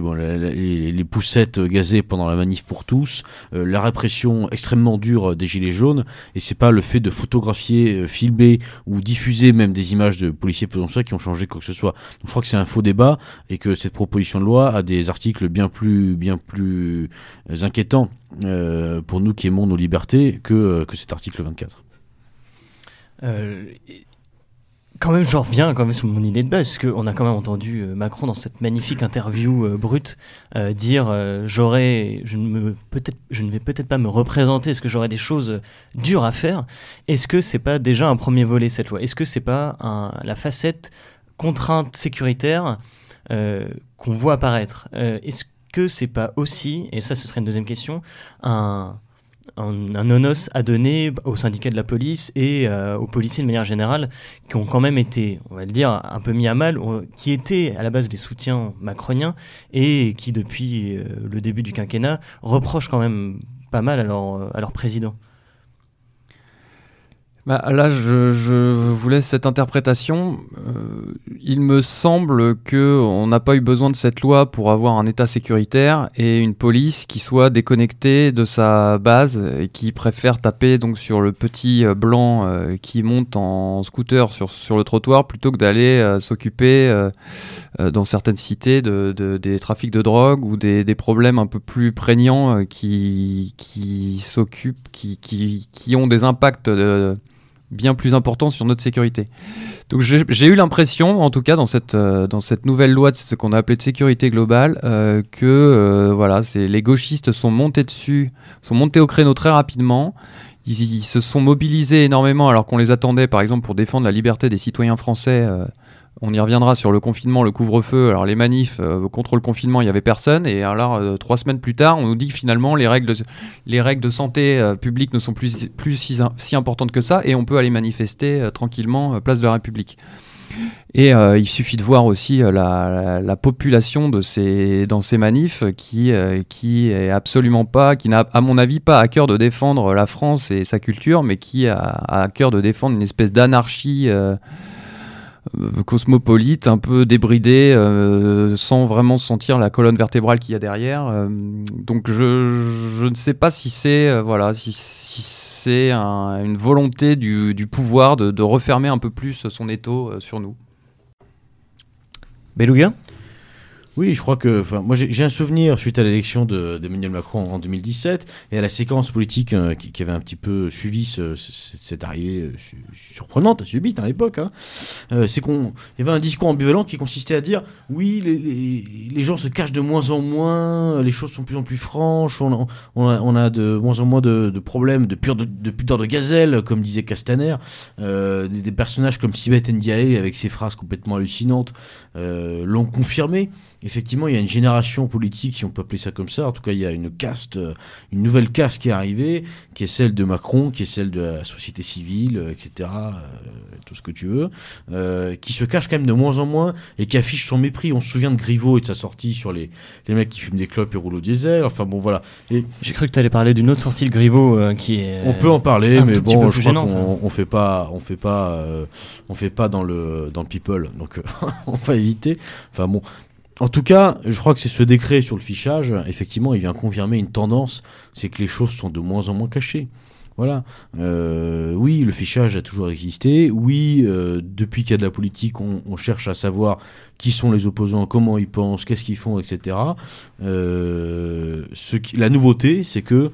les, poussettes gazées pendant la manif pour tous, euh, la répression extrêmement dure des gilets jaunes, et c'est pas le fait de photographier, euh, filmer ou diffuser même des images de policiers faisant ça qui ont changé quoi que ce soit. Je crois que c'est un faux débat et que cette proposition de loi a des articles bien plus, bien plus inquiétants pour nous qui aimons nos libertés que, que cet article 24. Euh, quand même, je reviens quand même sur mon idée de base, parce qu'on a quand même entendu euh, Macron dans cette magnifique interview euh, brute euh, dire j'aurais, je ne vais peut-être pas me représenter, est-ce que j'aurais des choses dures à faire? Est-ce que c'est pas déjà un premier volet cette loi? Est-ce que c'est pas la facette contrainte sécuritaire qu'on voit apparaître? Est-ce que c'est pas aussi, et ça ce serait une deuxième question, un un, un onos à donner aux syndicats de la police et euh, aux policiers de manière générale, qui ont quand même été, on va le dire, un peu mis à mal, qui étaient à la base des soutiens macroniens et qui, depuis euh, le début du quinquennat, reprochent quand même pas mal à leur, à leur président. Bah, là, je, je, vous laisse cette interprétation. Euh, il me semble que on n'a pas eu besoin de cette loi pour avoir un État sécuritaire et une police qui soit déconnectée de sa base et qui préfère taper donc sur le petit euh, blanc euh, qui monte en scooter sur, sur le trottoir plutôt que d'aller s'occuper dans certaines cités de, de, des trafics de drogue ou des, des problèmes un peu plus prégnants qui, qui s'occupent, qui, qui, qui, ont des impacts de bien plus important sur notre sécurité. Donc j'ai eu l'impression, en tout cas dans cette, euh, dans cette nouvelle loi de ce qu'on a appelé de sécurité globale, euh, que euh, voilà, les gauchistes sont montés dessus, sont montés au créneau très rapidement. Ils, ils se sont mobilisés énormément alors qu'on les attendait, par exemple, pour défendre la liberté des citoyens français on y reviendra sur le confinement, le couvre-feu. Alors les manifs euh, contre le confinement, il n'y avait personne. Et alors euh, trois semaines plus tard, on nous dit que finalement les règles de, santé euh, publique ne sont plus, si, importantes que ça et on peut aller manifester tranquillement place de la République. Et il suffit de voir aussi la, population de ces, dans ces manifs qui, qui absolument pas, qui n'a à mon avis pas à cœur de défendre la France et sa culture, mais qui a, à cœur de défendre une espèce d'anarchie cosmopolite, un peu débridé, euh, sans vraiment sentir la colonne vertébrale qu'il y a derrière. Euh, donc je, je, ne sais pas si c'est voilà, si, c'est une volonté du, du pouvoir de, de, refermer un peu plus son étau sur nous. Beluga? Oui, je crois que. Moi, j'ai un souvenir suite à l'élection d'Emmanuel Macron en 2017 et à la séquence politique euh, qui, avait un petit peu suivi cette arrivée euh, surprenante, subite à l'époque. Hein. Euh, c'est qu'on y avait un discours ambivalent qui consistait à dire oui, les, gens se cachent de moins en moins, les choses sont de plus en plus franches, on a, de moins en moins de, problèmes de, pure, de, de, de gazelle, comme disait Castaner. Des, des, personnages comme Sibeth Ndiaye avec ses phrases complètement hallucinantes l'ont confirmé effectivement, il y a une génération politique, si on peut appeler ça comme ça. En tout cas, il y a une caste, euh, une nouvelle caste qui est arrivée, qui est celle de Macron, qui est celle de la société civile, euh, etc. Euh, tout ce que tu veux, qui se cache quand même de moins en moins et qui affiche son mépris. On se souvient de Griveaux et de sa sortie sur les, les mecs qui fument des clopes et roulent au diesel. Enfin bon, voilà. J'ai cru que tu allais parler d'une autre sortie de Griveaux qui est. On peut en parler, mais bon, je crois qu'on on fait pas, on fait pas, on fait pas dans le dans le people, donc on va éviter. Enfin bon, en tout cas, je crois que c'est ce décret sur le fichage, effectivement, il vient confirmer une tendance, c'est que les choses sont de moins en moins cachées. Voilà. Euh, oui, le fichage a toujours existé. Oui, euh, depuis qu'il y a de la politique, on, cherche à savoir qui sont les opposants, comment ils pensent, qu'est-ce qu'ils font, etc. Euh, ce la nouveauté, c'est que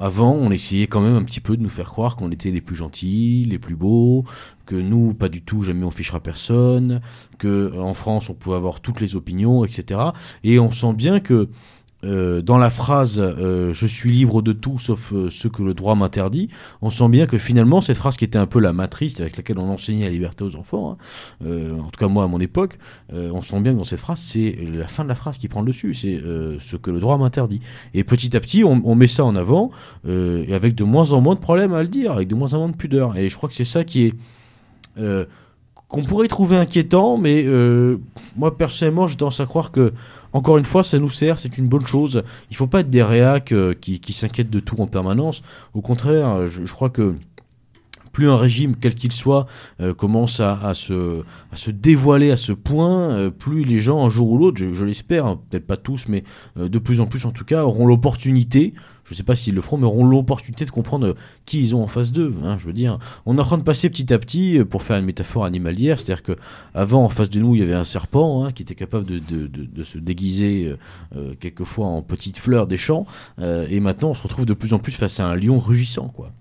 avant, on essayait quand même un petit peu de nous faire croire qu'on était les plus gentils, les plus beaux, que nous, pas du tout, jamais on fichera personne, que en France, on pouvait avoir toutes les opinions, etc. Et on sent bien que euh, dans la phrase euh, je suis libre de tout sauf euh, ce que le droit m'interdit, on sent bien que finalement cette phrase qui était un peu la matrice avec laquelle on enseignait la liberté aux enfants, hein, en tout cas moi à mon époque, on sent bien que dans cette phrase c'est la fin de la phrase qui prend le dessus, c'est ce que le droit m'interdit. Et petit à petit on, on met ça en avant et avec de moins en moins de problèmes à le dire, avec de moins en moins de pudeur. Et je crois que c'est ça qui est qu'on pourrait trouver inquiétant, mais moi personnellement, je tendance à croire que encore une fois, ça nous sert, c'est une bonne chose. Il ne faut pas être des réacs euh, qui, s'inquiètent de tout en permanence. Au contraire, je, crois que plus un régime, quel qu'il soit, euh, commence à, se, dévoiler à ce point, euh, plus les gens, un jour ou l'autre, je, l'espère, hein, peut-être pas tous, mais de plus en plus en tout cas, auront l'opportunité je ne sais pas s'ils le feront, mais auront l'opportunité de comprendre qui ils ont en face d'eux. Hein, je veux dire, on est en train de passer petit à petit, euh, pour faire une métaphore animalière, c'est-à-dire que avant en face de nous il y avait un serpent hein, qui était capable de, se déguiser euh, euh, quelquefois en petite fleur des champs, et maintenant on se retrouve de plus en plus face à un lion rugissant, quoi.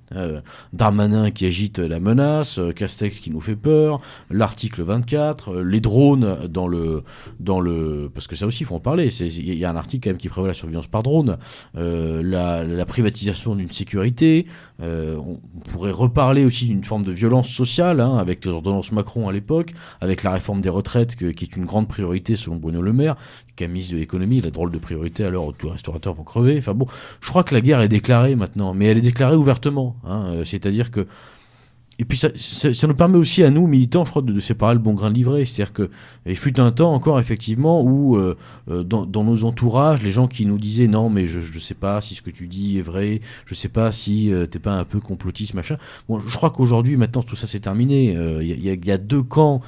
Darmanin qui agite la menace, Castex qui nous fait peur, l'article 24, les drones dans le, dans le, parce que ça aussi il faut en parler. Il y a un article quand même qui prévoit la surveillance par drone, la la, privatisation d'une sécurité. Euh, on, pourrait reparler aussi d'une forme de violence sociale, hein, avec les ordonnances Macron à l'époque, avec la réforme des retraites, qui est une grande priorité selon Bruno Le Maire, qui a mis de l'économie, la drôle de priorité où tous les restaurateurs vont crever. Enfin bon, je crois que la guerre est déclarée maintenant, mais elle est déclarée ouvertement. Hein, euh, c'est-à-dire que et puis ça, ça, nous permet aussi à nous, militants, je crois, de, séparer le bon grain de livret. C'est-à-dire qu'il fut un temps encore, effectivement, où euh, euh, dans, dans, nos entourages, les gens qui nous disaient non, mais je ne sais pas si ce que tu dis est vrai, je ne sais pas si euh, t'es pas un peu complotiste, machin. Bon, je crois qu'aujourd'hui, maintenant, tout ça c'est terminé. Il y, y, a deux camps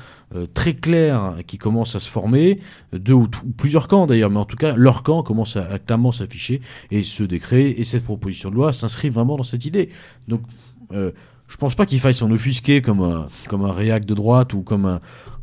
très clairs qui commencent à se former, deux ou, plusieurs camps d'ailleurs, mais en tout cas, leur camp commence à, à clairement s'afficher. Et ce décret et cette proposition de loi s'inscrivent vraiment dans cette idée. Donc, je pense pas qu'il faille s'en offusquer comme un, comme un réac de droite ou comme un,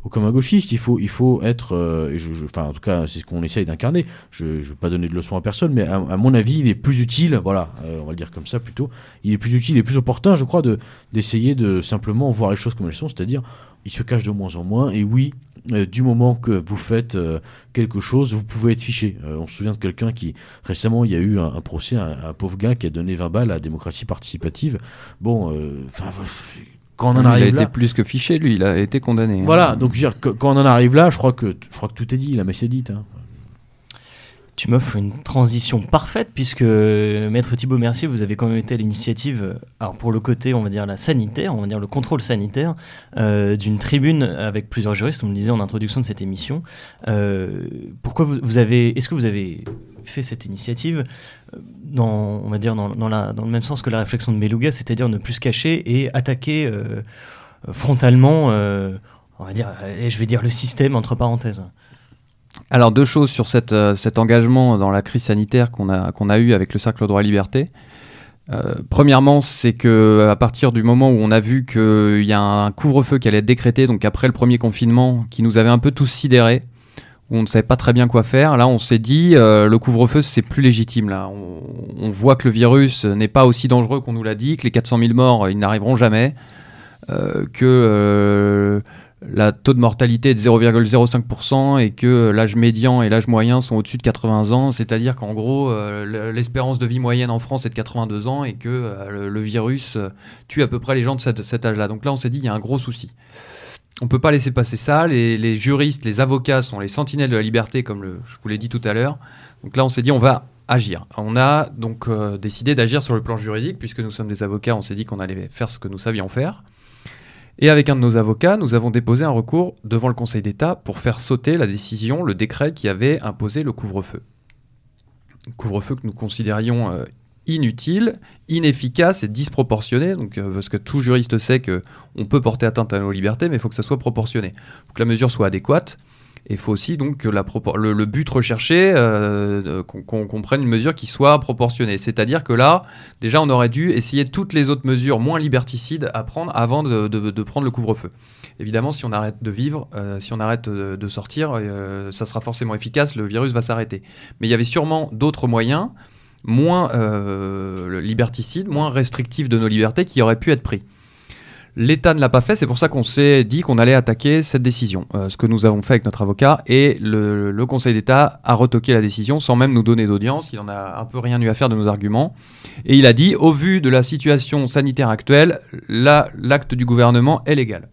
comme un gauchiste. Il faut, il faut être, euh, et je, je- enfin, en tout cas, c'est ce qu'on essaye d'incarner. Je ne veux pas donner de leçons à personne, mais à, mon avis, il est plus utile, voilà, euh, on va le dire comme ça plutôt, il est plus utile et plus opportun, je crois, de d'essayer de simplement voir les choses comme elles sont, c'est-à-dire, il se cache de moins en moins, et oui, du moment que vous faites euh, quelque chose, vous pouvez être fiché. Euh, on se souvient de quelqu'un qui, récemment, il y a eu un, un procès, un, un pauvre gars qui a donné 20 balles à la démocratie participative. Bon, euh, enfin, quand on en il a arrive été plus que fiché, lui, il a été condamné. hein. Voilà, donc je veux dire, que- quand on en arrive là, je crois que, je crois que tout est dit, la messe est dite. hein. Tu m'offres une transition parfaite puisque euh, Maître Thibault Mercier, vous avez quand même été à l'initiative, euh, alors pour le côté, on va dire la sanitaire, on va dire le contrôle sanitaire, euh, d'une tribune avec plusieurs juristes. On me disait en introduction de cette émission. Pourquoi vous, avez, est-ce que vous avez fait cette initiative dans, on va dire dans, dans le même sens que la réflexion de Beluga, c'est-à-dire ne plus se cacher et attaquer frontalement, on va dire, je vais dire le système entre parenthèses? Alors deux choses sur euh, cet engagement dans la crise sanitaire qu'on a, eu avec le Cercle Droit et Liberté. Euh, premièrement, c'est que à partir du moment où on a vu qu'il y a un couvre-feu qui allait être décrété, donc après le premier confinement, qui nous avait un peu tous sidérés, où on ne savait pas très bien quoi faire, là on s'est dit euh, le couvre-feu c'est plus légitime. Là, on, voit que le virus n'est pas aussi dangereux qu'on nous l'a dit, que les 400 000 morts ils n'arriveront jamais, euh, que euh, la taux de mortalité est de 0,05% et que l'âge médian et l'âge moyen sont au-dessus de 80 ans, c'est-à-dire qu'en gros, euh, l'espérance de vie moyenne en France est de 82 ans et que euh, le, virus euh, tue à peu près les gens de cet, âge-là. Donc là, on s'est dit, il y a un gros souci. On peut pas laisser passer ça. Les, juristes, les avocats sont les sentinelles de la liberté, comme je vous l'ai dit tout à l'heure. Donc là, on s'est dit, on va agir. On a donc euh, décidé d'agir sur le plan juridique, puisque nous sommes des avocats, on s'est dit qu'on allait faire ce que nous savions faire. Et avec un de nos avocats, nous avons déposé un recours devant le Conseil d'État pour faire sauter la décision, le décret qui avait imposé le couvre-feu. Couvre-feu que nous considérions euh, inutile, inefficace et disproportionné, euh, parce que tout juriste sait que on peut porter atteinte à nos libertés, mais il faut que ça soit proportionné. Que la mesure soit adéquate. Il faut aussi donc que le, but recherché, euh, qu'on prenne une mesure qui soit proportionnée. C'est-à-dire que là, déjà, on aurait dû essayer toutes les autres mesures moins liberticides à prendre avant de, prendre le couvre-feu. Évidemment, si on arrête de vivre, euh, si on arrête de, sortir, euh, ça sera forcément efficace, le virus va s'arrêter. Mais il y avait sûrement d'autres moyens, moins liberticides, moins restrictifs de nos libertés, qui auraient pu être pris. L'État ne l'a pas fait, c'est pour ça qu'on s'est dit qu'on allait attaquer cette décision. Euh, ce que nous avons fait avec notre avocat, et le, Conseil d'État a retoqué la décision sans même nous donner d'audience. Il en a un peu rien eu à faire de nos arguments. Et il a dit, au vu de la situation sanitaire actuelle, l'acte du gouvernement est légal.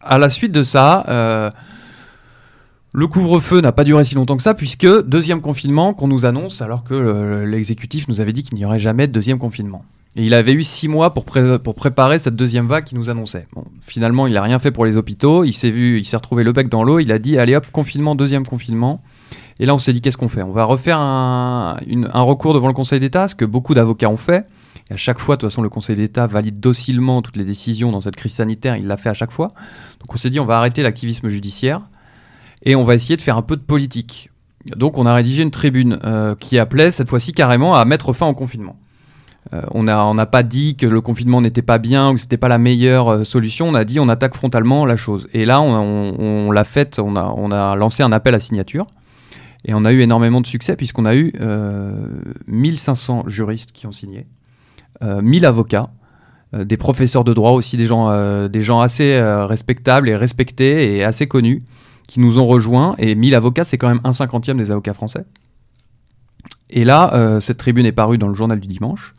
À la suite de ça, euh, le couvre-feu n'a pas duré si longtemps que ça, puisque deuxième confinement qu'on nous annonce, alors que euh, l'exécutif nous avait dit qu'il n'y aurait jamais de deuxième confinement. Et il avait eu six mois pour, pré- pour préparer cette deuxième vague qui nous annonçait. Finalement, il n'a rien fait pour les hôpitaux. Il s'est vu, il s'est retrouvé le bec dans l'eau. Il a dit allez hop, confinement, deuxième confinement. Et là, on s'est dit qu'est-ce qu'on fait? On va refaire un recours devant le Conseil d'État, ce que beaucoup d'avocats ont fait. Et à chaque fois, de toute façon, le Conseil d'État valide docilement toutes les décisions dans cette crise sanitaire. Il l'a fait à chaque fois. Donc on s'est dit on va arrêter l'activisme judiciaire et on va essayer de faire un peu de politique. Donc on a rédigé une tribune euh, qui appelait cette fois-ci carrément à mettre fin au confinement. Euh, on n'a pas dit que le confinement n'était pas bien ou que c'était pas la meilleure euh, solution. On a dit on attaque frontalement la chose. Et là, on, l'a fait. On a, lancé un appel à signature. Et on a eu énormément de succès puisqu'on a eu euh, 1500 juristes qui ont signé, euh, 1000 avocats, euh, des professeurs de droit aussi, des gens, euh, des gens assez euh, respectables et respectés et assez connus qui nous ont rejoints. Et 1000 avocats, c'est quand même un cinquantième des avocats français. Et là, euh, cette tribune est parue dans le journal du dimanche.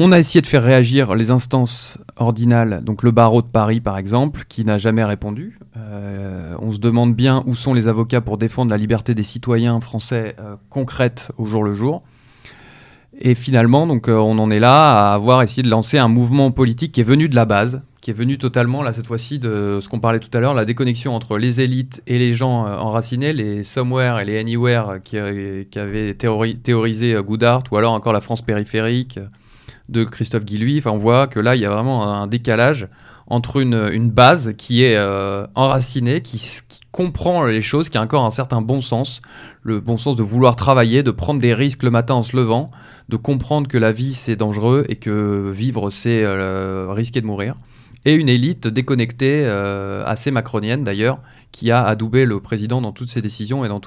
On a essayé de faire réagir les instances ordinales, donc le barreau de Paris par exemple, qui n'a jamais répondu. Euh, on se demande bien où sont les avocats pour défendre la liberté des citoyens français euh, concrète au jour le jour. Et finalement, donc, euh, on en est là à avoir essayé de lancer un mouvement politique qui est venu de la base, qui est venu totalement, là, cette fois-ci, de ce qu'on parlait tout à l'heure, la déconnexion entre les élites et les gens enracinés, les somewhere et les anywhere qui, avaient théori- théorisé Goodhart, ou alors encore la France périphérique de Christophe Guilluy. Enfin, on voit que là, il y a vraiment un décalage entre une, une base qui est euh, enracinée, qui, comprend les choses, qui a encore un certain bon sens, le bon sens de vouloir travailler, de prendre des risques le matin en se levant, de comprendre que la vie c'est dangereux et que vivre c'est euh, risquer de mourir. et une élite déconnectée, assez macronienne d'ailleurs, qui a adoubé le président dans toutes ses décisions et dans,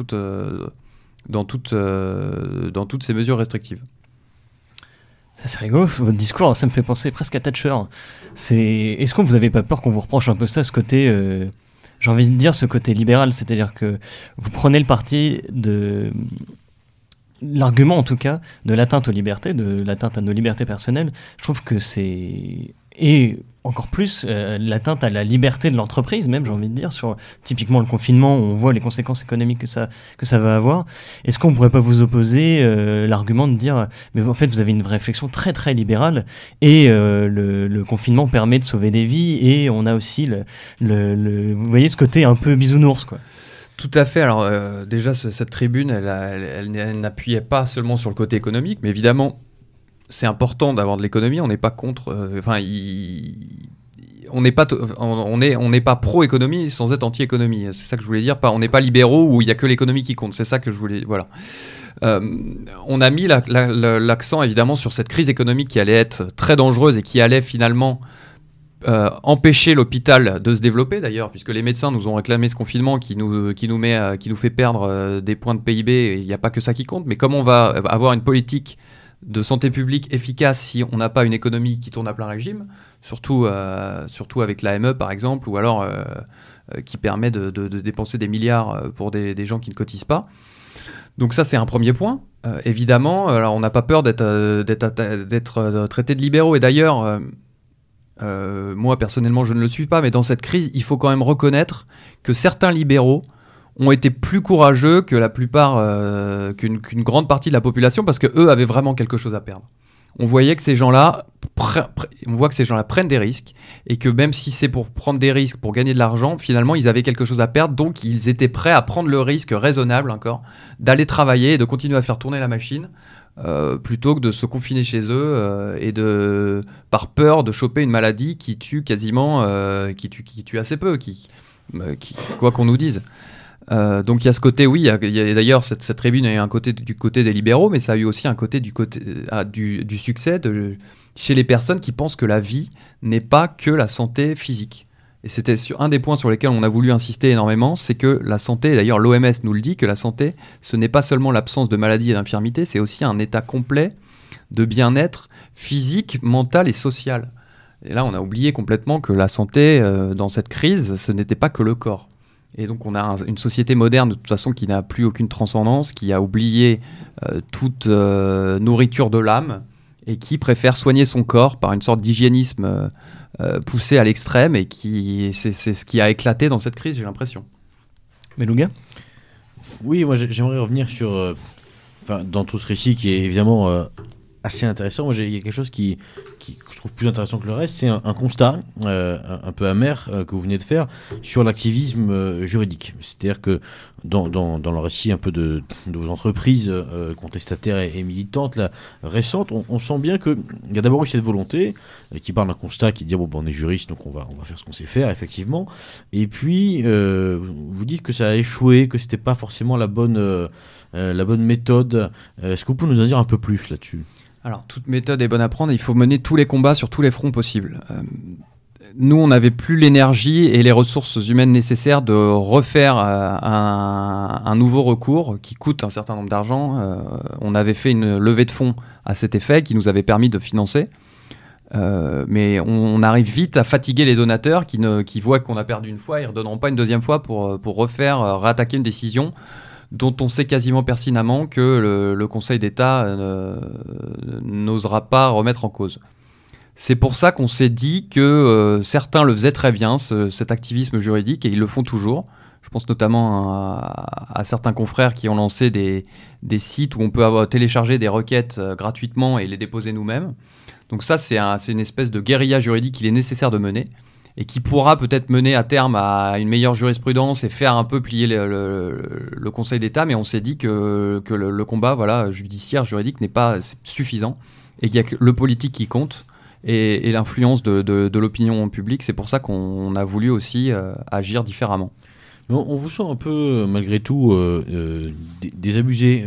dans, dans toutes ses mesures restrictives. Ça c'est rigolo, votre discours, ça me fait penser presque à Thatcher. C'est, est-ce que vous n'avez pas peur qu'on vous reproche un peu ça, ce côté, euh, j'ai envie de dire ce côté libéral, c'est-à-dire que vous prenez le parti de l'argument en tout cas de l'atteinte aux libertés, de l'atteinte à nos libertés personnelles. Je trouve que c'est et encore plus euh, l'atteinte à la liberté de l'entreprise, même j'ai envie de dire, sur typiquement le confinement, on voit les conséquences économiques que ça, que ça va avoir. Est-ce qu'on pourrait pas vous opposer euh, l'argument de dire, mais en fait vous avez une réflexion très très libérale, et euh, le, confinement permet de sauver des vies, et on a aussi, le, vous voyez ce côté un peu bisounours, quoi. Tout à fait. Alors déjà, cette tribune, elle, elle n'appuyait pas seulement sur le côté économique, mais évidemment, c'est important d'avoir de l'économie. On n'est pas contre. Euh, enfin, on n'est pas, on est, on n'est pas pro-économie sans être anti-économie. C'est ça que je voulais dire. On n'est pas libéraux où il y a que l'économie qui compte. C'est ça que je voulais. Voilà. Euh, on a mis l'accent évidemment sur cette crise économique qui allait être très dangereuse et qui allait finalement euh, empêcher l'hôpital de se développer d'ailleurs, puisque les médecins nous ont réclamé ce confinement qui nous, qui nous, met, qui nous fait perdre des points de PIB. Il n'y a pas que ça qui compte, mais comment on va avoir une politique de santé publique efficace si on n'a pas une économie qui tourne à plein régime, surtout, euh, surtout avec l'AME par exemple, ou alors euh, euh, qui permet de, dépenser des milliards pour des, gens qui ne cotisent pas. Donc ça c'est un premier point. évidemment, alors on n'a pas peur d'être traité de libéraux. Et d'ailleurs, moi personnellement je ne le suis pas, mais dans cette crise, il faut quand même reconnaître que certains libéraux ont été plus courageux que la plupart, euh, qu'une grande partie de la population, parce que eux avaient vraiment quelque chose à perdre. On voyait que ces gens-là, on voit que ces gens-là prennent des risques et que même si c'est pour prendre des risques, pour gagner de l'argent, finalement ils avaient quelque chose à perdre, donc ils étaient prêts à prendre le risque raisonnable encore d'aller travailler et de continuer à faire tourner la machine. Euh, plutôt que de se confiner chez eux euh, et de par peur de choper une maladie qui tue quasiment qui tue assez peu qui quoi qu'on nous dise euh, donc il y a ce côté, oui, d'ailleurs cette, tribune a eu un côté du côté des libéraux, mais ça a eu aussi un côté du, côté, ah, du, succès chez les personnes qui pensent que la vie n'est pas que la santé physique. Et c'était un des points sur lesquels on a voulu insister énormément, c'est que la santé, d'ailleurs l'OMS nous le dit, que la santé, ce n'est pas seulement l'absence de maladie et d'infirmité, c'est aussi un état complet de bien-être physique, mental et social. Et là, on a oublié complètement que la santé, euh, dans cette crise, ce n'était pas que le corps. Et donc on a une société moderne de toute façon qui n'a plus aucune transcendance, qui a oublié euh, toute euh, nourriture de l'âme et qui préfère soigner son corps par une sorte d'hygiénisme euh, poussé à l'extrême et qui c'est ce qui a éclaté dans cette crise, j'ai l'impression. Melouga Oui, moi j'aimerais revenir sur, enfin dans tout ce récit qui est évidemment assez intéressant. Moi, il y a quelque chose qui, qui, je trouve plus intéressant que le reste, c'est un, constat euh, un, peu amer euh, que vous venez de faire sur l'activisme euh, juridique. C'est-à-dire que dans, dans, dans, le récit un peu de, de vos entreprises contestataires et, militantes là, récentes, on, sent bien qu'il y a d'abord eu cette volonté qui parle d'un constat qui dit bon, ben, on est juriste, donc on va, on va faire ce qu'on sait faire, effectivement. Et puis, vous dites que ça a échoué, que c'était pas forcément la bonne, la bonne méthode. Est-ce que vous pouvez nous en dire un peu plus là-dessus? Alors, toute méthode est bonne à prendre. Il faut mener tous les combats sur tous les fronts possibles. Euh, nous, on n'avait plus l'énergie et les ressources humaines nécessaires de refaire euh, un, nouveau recours qui coûte un certain nombre d'argent. Euh, on avait fait une levée de fonds à cet effet qui nous avait permis de financer. mais on, arrive vite à fatiguer les donateurs qui, ne, voient qu'on a perdu une fois, ils ne redonneront pas une deuxième fois pour, pour refaire, réattaquer une décision dont on sait quasiment pertinemment que le, Conseil d'État euh, n'osera pas remettre en cause. C'est pour ça qu'on s'est dit que euh, certains le faisaient très bien, cet activisme juridique, et ils le font toujours. Je pense notamment à, certains confrères qui ont lancé des, sites où on peut avoir téléchargé des requêtes euh, gratuitement et les déposer nous-mêmes. Donc ça, c'est une espèce de guérilla juridique qu'il est nécessaire de mener et qui pourra peut-être mener à terme à une meilleure jurisprudence et faire un peu plier le, Conseil d'État, mais on s'est dit que, que le, combat voilà, judiciaire, juridique n'est pas suffisant et qu'il y a que le politique qui compte et, l'influence de, de, l'opinion publique. C'est pour ça qu'on a voulu aussi euh, agir différemment. On, vous sent un peu, malgré tout, euh, euh, désabusé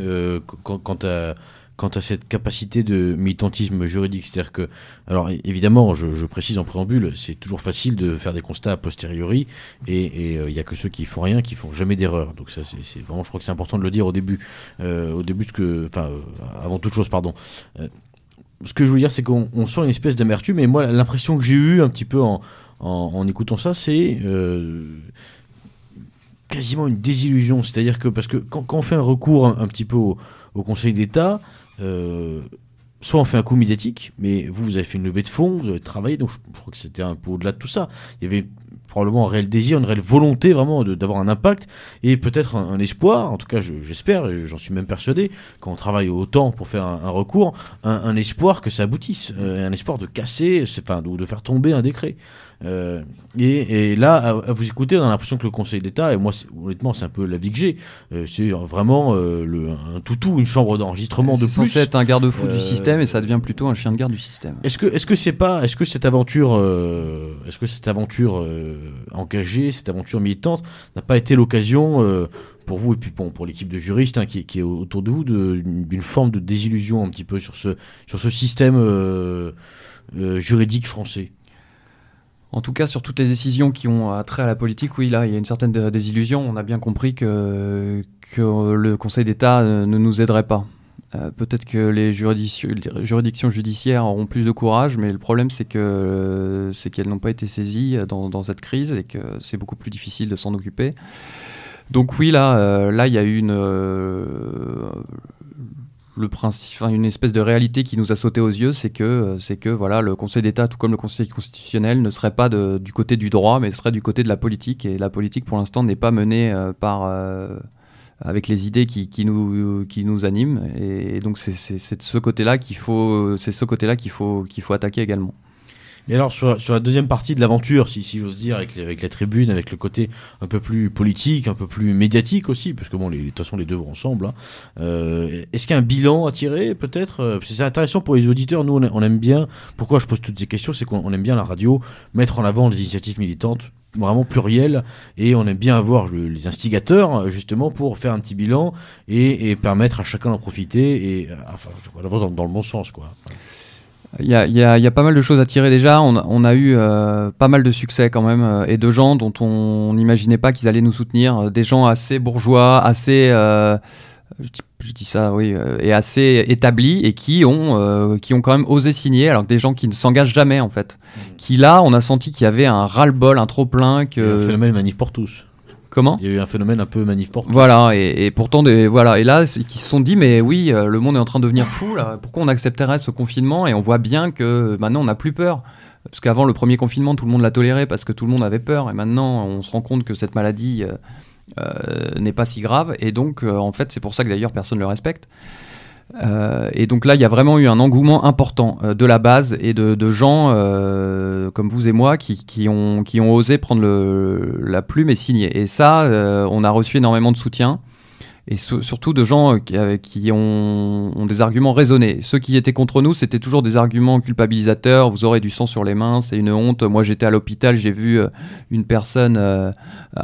quant à quant à cette capacité de militantisme juridique. C'est-à-dire que, alors évidemment, je, précise en préambule, c'est toujours facile de faire des constats a posteriori, et il n'y a que ceux qui font rien qui font jamais d'erreur. Donc ça, c'est vraiment, je crois que c'est important de le dire au début, au début, que, enfin, avant toute chose, pardon ce que je veux dire, c'est qu'on sent une espèce d'amertume. Et moi, l'impression que j'ai eue un petit peu en, en, écoutant ça, c'est euh, quasiment une désillusion. C'est-à-dire que, parce que quand, on fait un recours un, petit peu au, Conseil d'État, euh, soit on fait un coup médiatique, mais vous, vous avez fait une levée de fonds, vous avez travaillé, donc je, je crois que c'était un peu au-delà de tout ça. Il y avait probablement un réel désir, une réelle volonté vraiment d'avoir un impact et peut-être un, espoir, en tout cas j'espère, j'en suis même persuadé, quand on travaille autant pour faire un, recours, un, espoir que ça aboutisse, euh, un espoir de casser, enfin, de, de faire tomber un décret. Euh, et, là, à, vous écouter, on a l'impression que le Conseil d'État, et moi, honnêtement, c'est un peu la vie que j'ai, euh, c'est vraiment euh, le, un toutou, une chambre d'enregistrement de plus. C'est un garde-fou du système, et ça devient plutôt un chien de garde du système. Est-ce que, est-ce que c'est pas, est-ce que cette aventure, est-ce que cette aventure engagée, cette aventure militante, n'a pas été l'occasion pour vous et puis bon, pour l'équipe de juristes hein, qui, est autour de vous d'une forme de désillusion un petit peu sur ce, sur ce système juridique français? En tout cas, sur toutes les décisions qui ont trait à la politique, oui, là, il y a une certaine désillusion. On a bien compris que, le Conseil d'État euh, ne nous aiderait pas. Euh, peut-être que les, juridictions judiciaires auront plus de courage, mais le problème, c'est c'est qu'elles n'ont pas été saisies dans, cette crise et que c'est beaucoup plus difficile de s'en occuper. Donc oui, là, euh, là, il y a eu une, le principe, une espèce de réalité qui nous a sauté aux yeux, c'est que, euh, c'est que voilà, le Conseil d'État, tout comme le Conseil constitutionnel, ne serait pas du côté du droit, mais serait du côté de la politique. Et la politique, pour l'instant, n'est pas menée euh, par, euh, avec les idées qui, nous, qui nous animent. Et, donc, c'est, c'est, de ce côté-là qu'il faut, c'est ce côté-là qu'il faut, qu'il faut attaquer également. Et alors, sur, la deuxième partie de l'aventure, si, j'ose dire, avec avec tribunes, avec le côté un peu plus politique, un peu plus médiatique aussi, parce que bon, de toute façon, les deux vont ensemble. Hein. Euh, est-ce qu'il y a un bilan à tirer, peut-être euh, C'est intéressant pour les auditeurs. Nous, on, aime bien. Pourquoi je pose toutes ces questions C'est qu'on aime bien la radio, mettre en avant les initiatives militantes vraiment plurielles et on aime bien avoir les instigateurs justement pour faire un petit bilan et, permettre à chacun d'en profiter et enfin dans, dans le bon sens quoi. Il y, a, pas mal de choses à tirer déjà. On, a eu euh, pas mal de succès quand même euh, et de gens dont on n'imaginait pas qu'ils allaient nous soutenir. Euh, des gens assez bourgeois, assez, je, dis, ça, oui, et assez établis et qui ont, qui ont quand même osé signer, alors que des gens qui ne s'engagent jamais en fait. Mmh. Qui là, on a senti qu'il y avait un ras-le-bol, un trop plein que. Un phénomène manif pour tous. Comment Il y a eu un phénomène un peu manif Voilà, et, pourtant, des, voilà, et là, qui se sont dit, mais oui, euh, le monde est en train de devenir fou, là, pourquoi on accepterait ce confinement Et on voit bien que maintenant, on n'a plus peur? Parce qu'avant le premier confinement, tout le monde l'a toléré parce que tout le monde avait peur, et maintenant, on se rend compte que cette maladie euh, euh, n'est pas si grave, et donc, en fait, c'est pour ça que d'ailleurs, personne ne le respecte. Euh, et donc là, il y a vraiment eu un engouement important euh, de la base et de, gens euh, comme vous et moi qui, ont, osé prendre la plume et signer. Et ça, on a reçu énormément de soutien et surtout de gens euh, qui, ont, des arguments raisonnés. Ceux qui étaient contre nous, c'était toujours des arguments culpabilisateurs. Vous aurez du sang sur les mains, c'est une honte. Moi, j'étais à l'hôpital, j'ai vu euh, une personne euh,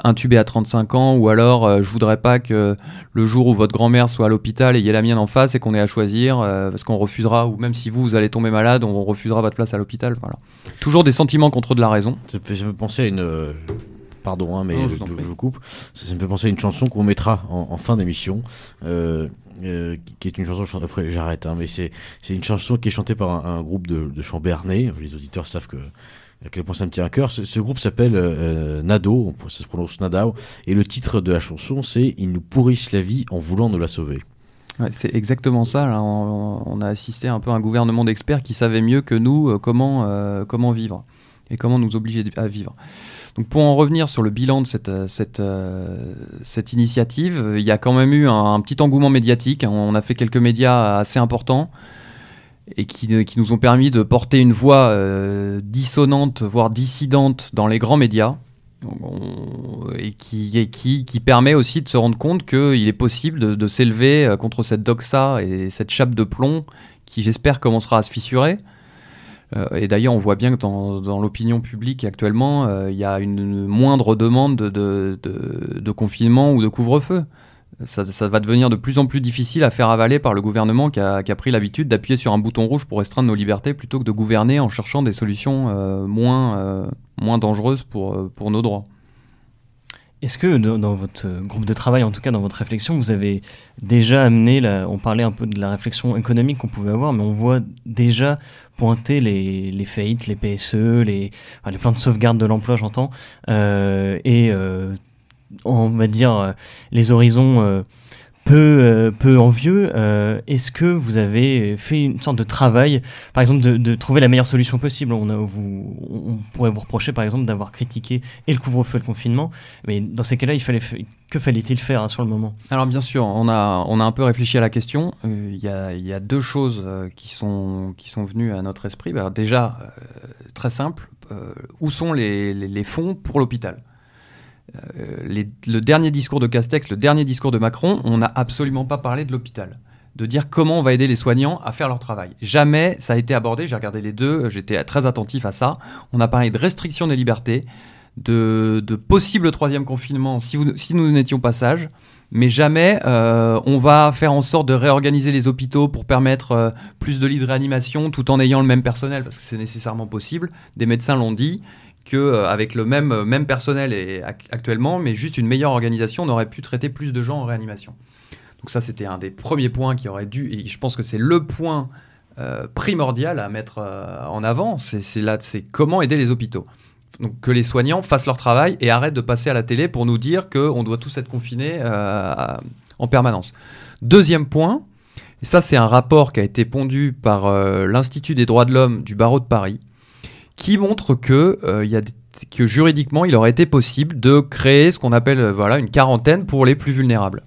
intubée à 35 ans, ou alors je voudrais pas que le jour où votre grand-mère soit à l'hôpital et il y ait la mienne en face et qu'on ait à choisir, parce qu'on refusera, ou même si vous, vous allez tomber malade, on refusera votre place à l'hôpital. Voilà. Toujours des sentiments contre de la raison. Ça me fait penser à une Pardon, hein, mais je, vous coupe. Ça, me fait penser à une chanson qu'on mettra en, fin d'émission. Euh, euh, qui est une chanson, après j'arrête, hein, mais c'est une chanson qui est chantée par un, groupe de, de chants bernais. Les auditeurs savent que à quel point ça me tient à cœur. Ce, groupe s'appelle euh, Nado, ça se prononce Nadao, et le titre de la chanson c'est Ils nous pourrissent la vie en voulant nous la sauver. c'est exactement ça. On, a assisté un peu à un gouvernement d'experts qui savait mieux que nous comment, comment vivre et comment nous obliger à vivre. Donc pour en revenir sur le bilan de cette, euh, cette, euh, cette initiative, il y a quand même eu un, petit engouement médiatique. On a fait quelques médias assez importants et qui, qui nous ont permis de porter une voix euh, dissonante, voire dissidente dans les grands médias. et qui, qui, permet aussi de se rendre compte qu'il est possible de s'élever contre cette doxa et cette chape de plomb qui j'espère commencera à se fissurer. Euh, et d'ailleurs, on voit bien que dans, l'opinion publique actuellement, euh, il y a une moindre demande de, confinement ou de couvre-feu. ça, va devenir de plus en plus difficile à faire avaler par le gouvernement qui a, pris l'habitude d'appuyer sur un bouton rouge pour restreindre nos libertés plutôt que de gouverner en cherchant des solutions euh, moins, moins dangereuses pour, pour nos droits. Est-ce que dans, votre groupe de travail, en tout cas dans votre réflexion, vous avez déjà amené, on parlait un peu de la réflexion économique qu'on pouvait avoir, mais on voit déjà pointer les, les faillites, les PSE, les, les plans de sauvegarde de l'emploi, j'entends, et on va dire, euh, les horizons euh, peu, euh, peu envieux, est-ce que vous avez fait une sorte de travail, par exemple, de, trouver la meilleure solution possible? On, pourrait vous reprocher, par exemple, d'avoir critiqué et le couvre-feu et le confinement, mais dans ces cas-là, que fallait-il faire hein, sur le moment? Alors bien sûr, on a, un peu réfléchi à la question. Il y, a, deux choses qui, sont, venues à notre esprit. Bah, déjà, très simple, où sont les fonds pour l'hôpital? Euh, le dernier discours de Castex, le dernier discours de Macron, on n'a absolument pas parlé de l'hôpital. De dire comment on va aider les soignants à faire leur travail. Jamais ça a été abordé, j'ai regardé les deux, j'étais très attentif à ça. On a parlé de restriction des libertés, de, possible troisième confinement si, nous n'étions pas sages, mais jamais euh, on va faire en sorte de réorganiser les hôpitaux pour permettre euh, plus de lits de réanimation tout en ayant le même personnel, parce que c'est nécessairement possible. Des médecins l'ont dit qu'avec euh, le même, euh, même personnel et, actuellement, mais juste une meilleure organisation, on aurait pu traiter plus de gens en réanimation. Donc ça, c'était un des premiers points qui aurait dû, et je pense que c'est le point euh, primordial à mettre en avant, c'est comment aider les hôpitaux. Donc que les soignants fassent leur travail et arrêtent de passer à la télé pour nous dire qu'on doit tous être confinés en permanence. Deuxième point, et ça c'est un rapport qui a été pondu par l'Institut des droits de l'homme du barreau de Paris, qui montre que, euh, y a que juridiquement, il aurait été possible de créer ce qu'on appelle euh, voilà, une quarantaine pour les plus vulnérables.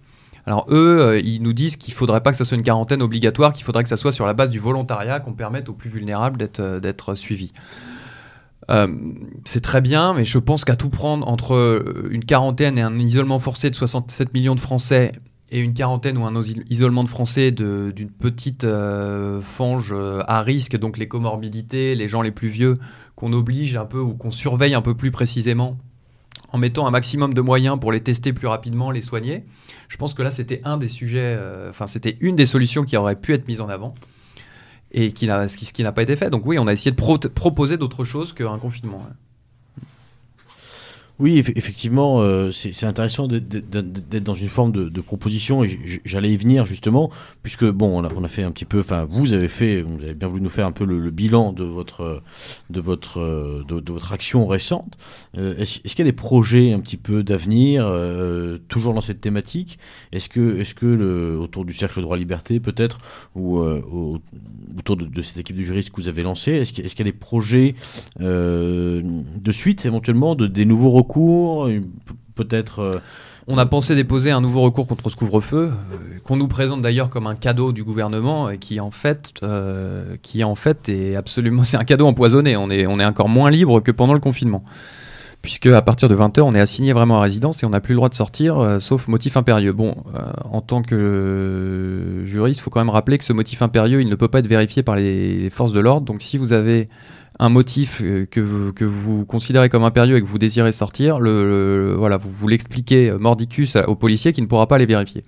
Alors eux, euh, ils nous disent qu'il ne faudrait pas que ça soit une quarantaine obligatoire, qu'il faudrait que ça soit sur la base du volontariat, qu'on permette aux plus vulnérables d'être suivis. c'est très bien, mais je pense qu'à tout prendre entre une quarantaine et un isolement forcé de 67 millions de Français et une quarantaine ou un isolement de Français d'une petite fange à risque, donc les comorbidités, les gens les plus vieux, qu'on oblige un peu ou qu'on surveille un peu plus précisément en mettant un maximum de moyens pour les tester plus rapidement, les soigner. Je pense que là, c'était un des sujets, euh, enfin, c'était une des solutions qui aurait pu être mise en avant et qui ce qui, n'a pas été fait. Donc oui, on a essayé de proposer d'autres choses qu'un confinement. Oui, effectivement, euh, c'est intéressant d'être dans une forme de, proposition et j'allais y venir justement, puisque bon, on a, fait un petit peu, enfin, vous avez fait, vous avez bien voulu nous faire un peu le, bilan de votre, de votre, de, votre action récente. Euh, est-ce qu'il y a des projets un petit peu d'avenir, euh, toujours dans cette thématique? Est-ce que, est-ce que le, autour du cercle droit-liberté peut-être, ou autour de, cette équipe de juristes que vous avez lancée, est-ce qu'il y, a des projets de suite éventuellement, de des nouveaux recours Peut-être. Euh, on a pensé déposer un nouveau recours contre ce couvre-feu, euh, qu'on nous présente d'ailleurs comme un cadeau du gouvernement, et qui en fait, euh, est absolument, c'est un cadeau empoisonné. On est, on est encore moins libre que pendant le confinement, puisque à partir de 20 h on est assigné vraiment à résidence et on n'a plus le droit de sortir, sauf motif impérieux. Bon, en tant que juriste, il faut quand même rappeler que ce motif impérieux, il ne peut pas être vérifié par les forces de l'ordre. Donc, si vous avez un motif euh, que vous, considérez comme impérieux et que vous désirez sortir, voilà, vous, vous l'expliquez euh, mordicus au policier qui ne pourra pas les vérifier.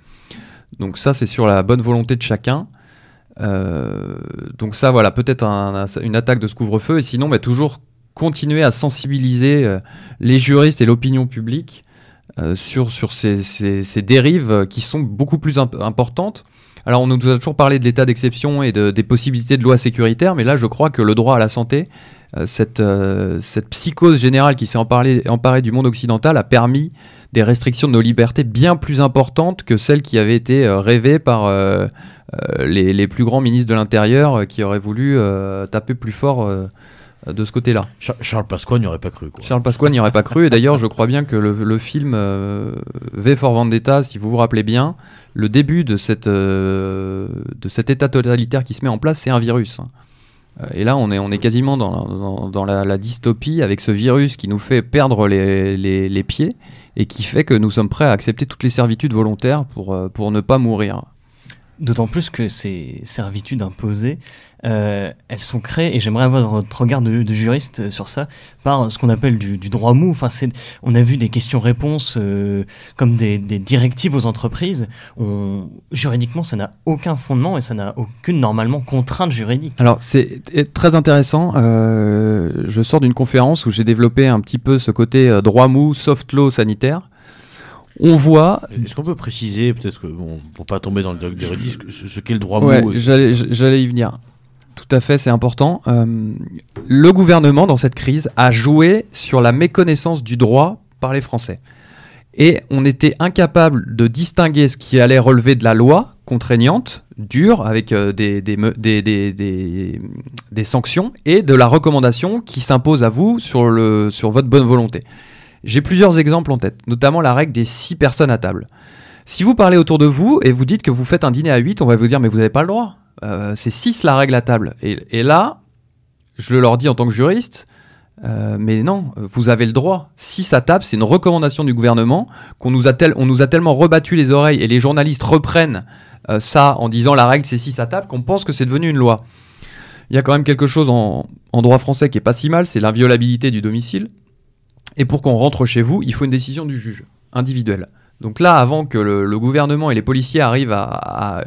Donc ça, c'est sur la bonne volonté de chacun. Euh, donc ça, voilà, peut-être une attaque de ce couvre-feu, et sinon, bah, toujours continuer à sensibiliser les juristes et l'opinion publique sur, ces, dérives qui sont beaucoup plus importantes alors on nous a toujours parlé de l'état d'exception et des possibilités de loi sécuritaire, mais là je crois que le droit à la santé, euh, euh, cette, psychose générale qui s'est emparée, du monde occidental a permis des restrictions de nos libertés bien plus importantes que celles qui avaient été euh, rêvées par les, plus grands ministres de l'Intérieur qui auraient voulu taper plus fort de ce côté-là. Charles Pasqua n'y aurait pas cru. Charles Pasqua n'y aurait pas cru. Et d'ailleurs, je crois bien que le, film V for Vendetta, si vous vous rappelez bien, le début de, cette, euh, de cet état totalitaire qui se met en place, c'est un virus. Euh, et là, on est, on est quasiment dans, dans, la, dystopie avec ce virus qui nous fait perdre les, les, pieds et qui fait que nous sommes prêts à accepter toutes les servitudes volontaires pour, euh, pour ne pas mourir. D'autant plus que ces servitudes imposées, euh, elles sont créées, et j'aimerais avoir votre regard de, juriste sur ça, par ce qu'on appelle du, droit mou. Enfin, on a vu des questions-réponses euh, comme des, directives aux entreprises. On, juridiquement, ça n'a aucun fondement et ça n'a aucune, normalement, contrainte juridique. Alors, c'est très intéressant. Euh, je sors d'une conférence où j'ai développé un petit peu ce côté droit mou, soft law sanitaire on voit. Est-ce qu'on peut préciser, peut-être que, bon, pour pas tomber dans le doc ce, ce qu'est le droit mou J'allais y venir. Tout à fait, c'est important. Euh, le gouvernement, dans cette crise, a joué sur la méconnaissance du droit par les Français. Et on était incapable de distinguer ce qui allait relever de la loi contraignante, dure, avec euh, des, des, sanctions, et de la recommandation qui s'impose à vous sur, sur votre bonne volonté. J'ai plusieurs exemples en tête, notamment la règle des 6 personnes à table. Si vous parlez autour de vous et vous dites que vous faites un dîner à 8, on va vous dire mais vous n'avez pas le droit. Euh, c'est 6 la règle à table. Et, là, je le leur dis en tant que juriste, euh, mais non, vous avez le droit. 6 à table, c'est une recommandation du gouvernement qu'on nous, a on nous a tellement rebattu les oreilles et les journalistes reprennent euh, ça en disant la règle c'est 6 à table qu'on pense que c'est devenu une loi. Il y a quand même quelque chose en, droit français qui est pas si mal, c'est l'inviolabilité du domicile. Et pour qu'on rentre chez vous, il faut une décision du juge, individuelle. Donc là, avant que le, gouvernement et les policiers arrivent à,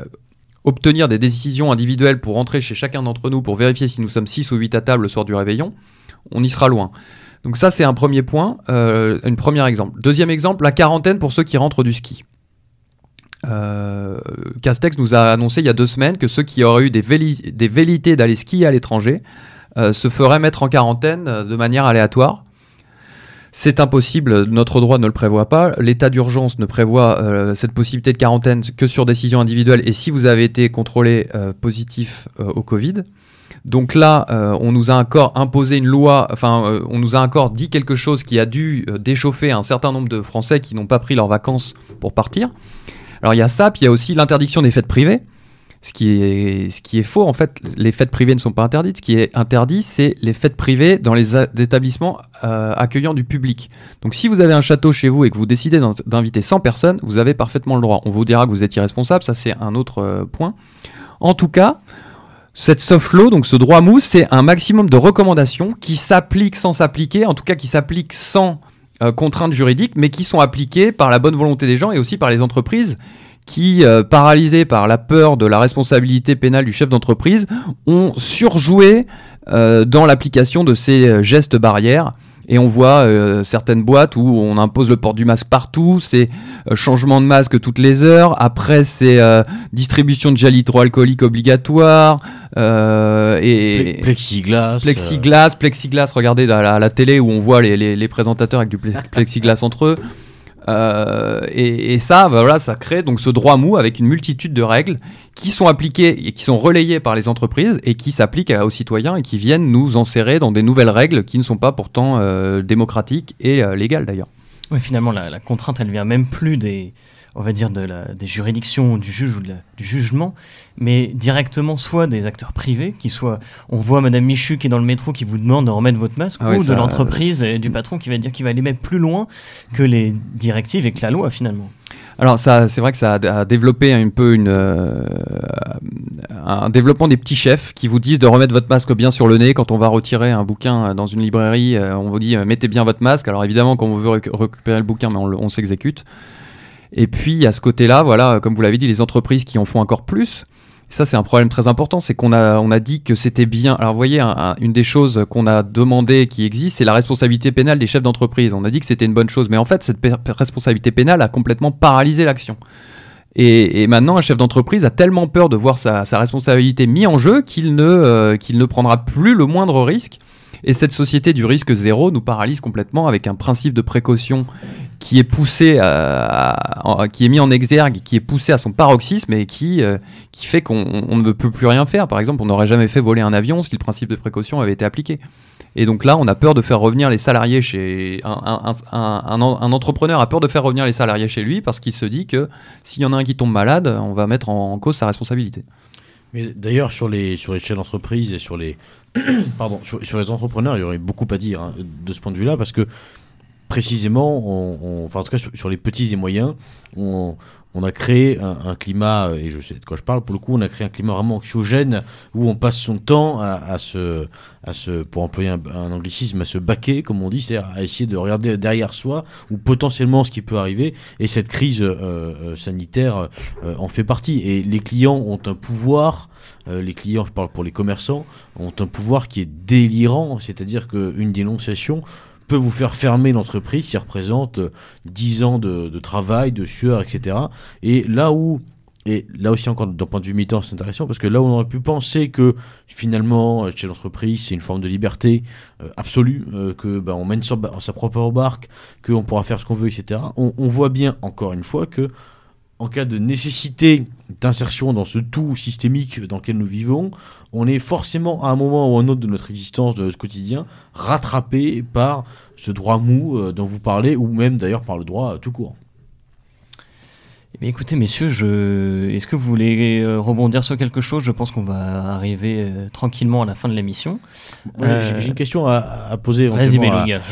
obtenir des décisions individuelles pour rentrer chez chacun d'entre nous, pour vérifier si nous sommes 6 ou 8 à table le soir du réveillon, on y sera loin. Donc ça, c'est un premier point, euh, un premier exemple. Deuxième exemple, la quarantaine pour ceux qui rentrent du ski. Euh, Castex nous a annoncé il y a deux semaines que ceux qui auraient eu des, des velléités d'aller skier à l'étranger euh, se feraient mettre en quarantaine de manière aléatoire. C'est impossible, notre droit ne le prévoit pas. L'état d'urgence ne prévoit euh, cette possibilité de quarantaine que sur décision individuelle et si vous avez été contrôlé euh, positif euh, au Covid. Donc là, on nous a encore imposé une loi, enfin, on nous a encore dit quelque chose qui a dû déchauffer un certain nombre de Français qui n'ont pas pris leurs vacances pour partir. Alors il y a ça, puis il y a aussi l'interdiction des fêtes privées. Ce qui, est, faux, en fait, les fêtes privées ne sont pas interdites. Ce qui est interdit, c'est les fêtes privées dans les établissements euh, accueillant du public. Donc si vous avez un château chez vous et que vous décidez d'inviter 100 personnes, vous avez parfaitement le droit. On vous dira que vous êtes irresponsable, ça c'est un autre euh, point. En tout cas, cette soft law, donc ce droit mou, c'est un maximum de recommandations qui s'appliquent sans s'appliquer, en tout cas qui s'appliquent sans euh, contraintes juridiques, mais qui sont appliquées par la bonne volonté des gens et aussi par les entreprises qui, euh, paralysés par la peur de la responsabilité pénale du chef d'entreprise, ont surjoué euh, dans l'application de ces euh, gestes barrières. Et on voit certaines boîtes où on impose le port du masque partout, c'est changement de masque toutes les heures, après c'est distribution de gel hydroalcoolique obligatoire, et plexiglas. Plexiglas, plexiglas, regardez à la, télé où on voit les, les présentateurs avec du plexiglas entre eux. Euh, et, ça, bah voilà, ça crée donc ce droit mou avec une multitude de règles qui sont appliquées et qui sont relayées par les entreprises et qui s'appliquent aux citoyens et qui viennent nous enserrer dans des nouvelles règles qui ne sont pas pourtant euh, démocratiques et euh, légales d'ailleurs. Finalement, la, contrainte, elle vient même plus des, on va dire, de la, des juridictions du juge ou du jugement, mais directement soit des acteurs privés, qui soient, on voit Madame Michu qui est dans le métro qui vous demande de remettre votre masque, ah ou de l'entreprise et du patron qui va dire qu'il va aller mettre plus loin que les directives et que la loi finalement. Alors ça, c'est vrai que ça a, développé un peu une, euh, un développement des petits chefs qui vous disent de remettre votre masque bien sur le nez quand on va retirer un bouquin dans une librairie. Euh, on vous dit euh, mettez bien votre masque. Alors évidemment, quand on veut récupérer le bouquin, mais on s'exécute. Et puis à ce côté-là, voilà, comme vous l'avez dit, les entreprises qui en font encore plus. Ça, c'est un problème très important, c'est qu'on a, on a dit que c'était bien. Alors, vous voyez, une des choses qu'on a demandé qui existe, c'est la responsabilité pénale des chefs d'entreprise. On a dit que c'était une bonne chose, mais en fait, cette responsabilité pénale a complètement paralysé l'action. Et, maintenant, un chef d'entreprise a tellement peur de voir sa, responsabilité mise en jeu qu'il ne, euh, qu'il ne prendra plus le moindre risque. Et cette société du risque zéro nous paralyse complètement avec un principe de précaution qui est poussé, à, qui est mis en exergue, qui est poussé à son paroxysme et qui, euh, qui fait qu'on ne peut plus rien faire. Par exemple, on n'aurait jamais fait voler un avion si le principe de précaution avait été appliqué. Et donc là, on a peur de faire revenir les salariés chez un, un, entrepreneur a peur de faire revenir les salariés chez lui parce qu'il se dit que s'il y en a un qui tombe malade, on va mettre en, cause sa responsabilité. Mais d'ailleurs, sur les, sur les chaînes d'entreprise et sur les, pardon, sur, les entrepreneurs, il y aurait beaucoup à dire hein, de ce point de vue-là parce que précisément, enfin en tout cas sur, les petits et moyens, on, a créé un, climat, et je sais de quoi je parle, pour le coup, on a créé un climat vraiment anxiogène où on passe son temps à, se, à se, pour employer un, anglicisme, à se baquer, comme on dit, c'est-à-dire à essayer de regarder derrière soi ou potentiellement ce qui peut arriver. Et cette crise sanitaire en fait partie. Et les clients ont un pouvoir les clients, je parle pour les commerçants, ont un pouvoir qui est délirant, c'est-à-dire qu'une dénonciation peut vous faire fermer l'entreprise qui représente 10 euh, ans de, travail, de sueur, etc. Et là où et là aussi, encore d'un point de vue militant, c'est intéressant parce que là où on aurait pu penser que finalement, chez l'entreprise, c'est une forme de liberté euh, absolue, euh, que bah, on mène sa, propre barque, qu'on pourra faire ce qu'on veut, etc. On, voit bien, encore une fois, que en cas de nécessité d'insertion dans ce tout systémique dans lequel nous vivons, on est forcément à un moment ou à un autre de notre existence, de notre quotidien, rattrapé par ce droit mou euh, dont vous parlez, ou même d'ailleurs par le droit tout court. Eh écoutez, messieurs, je... est-ce que vous voulez euh, rebondir sur quelque chose? Je pense qu'on va arriver euh, tranquillement à la fin de l'émission. J'ai une question à, poser. Vas-y,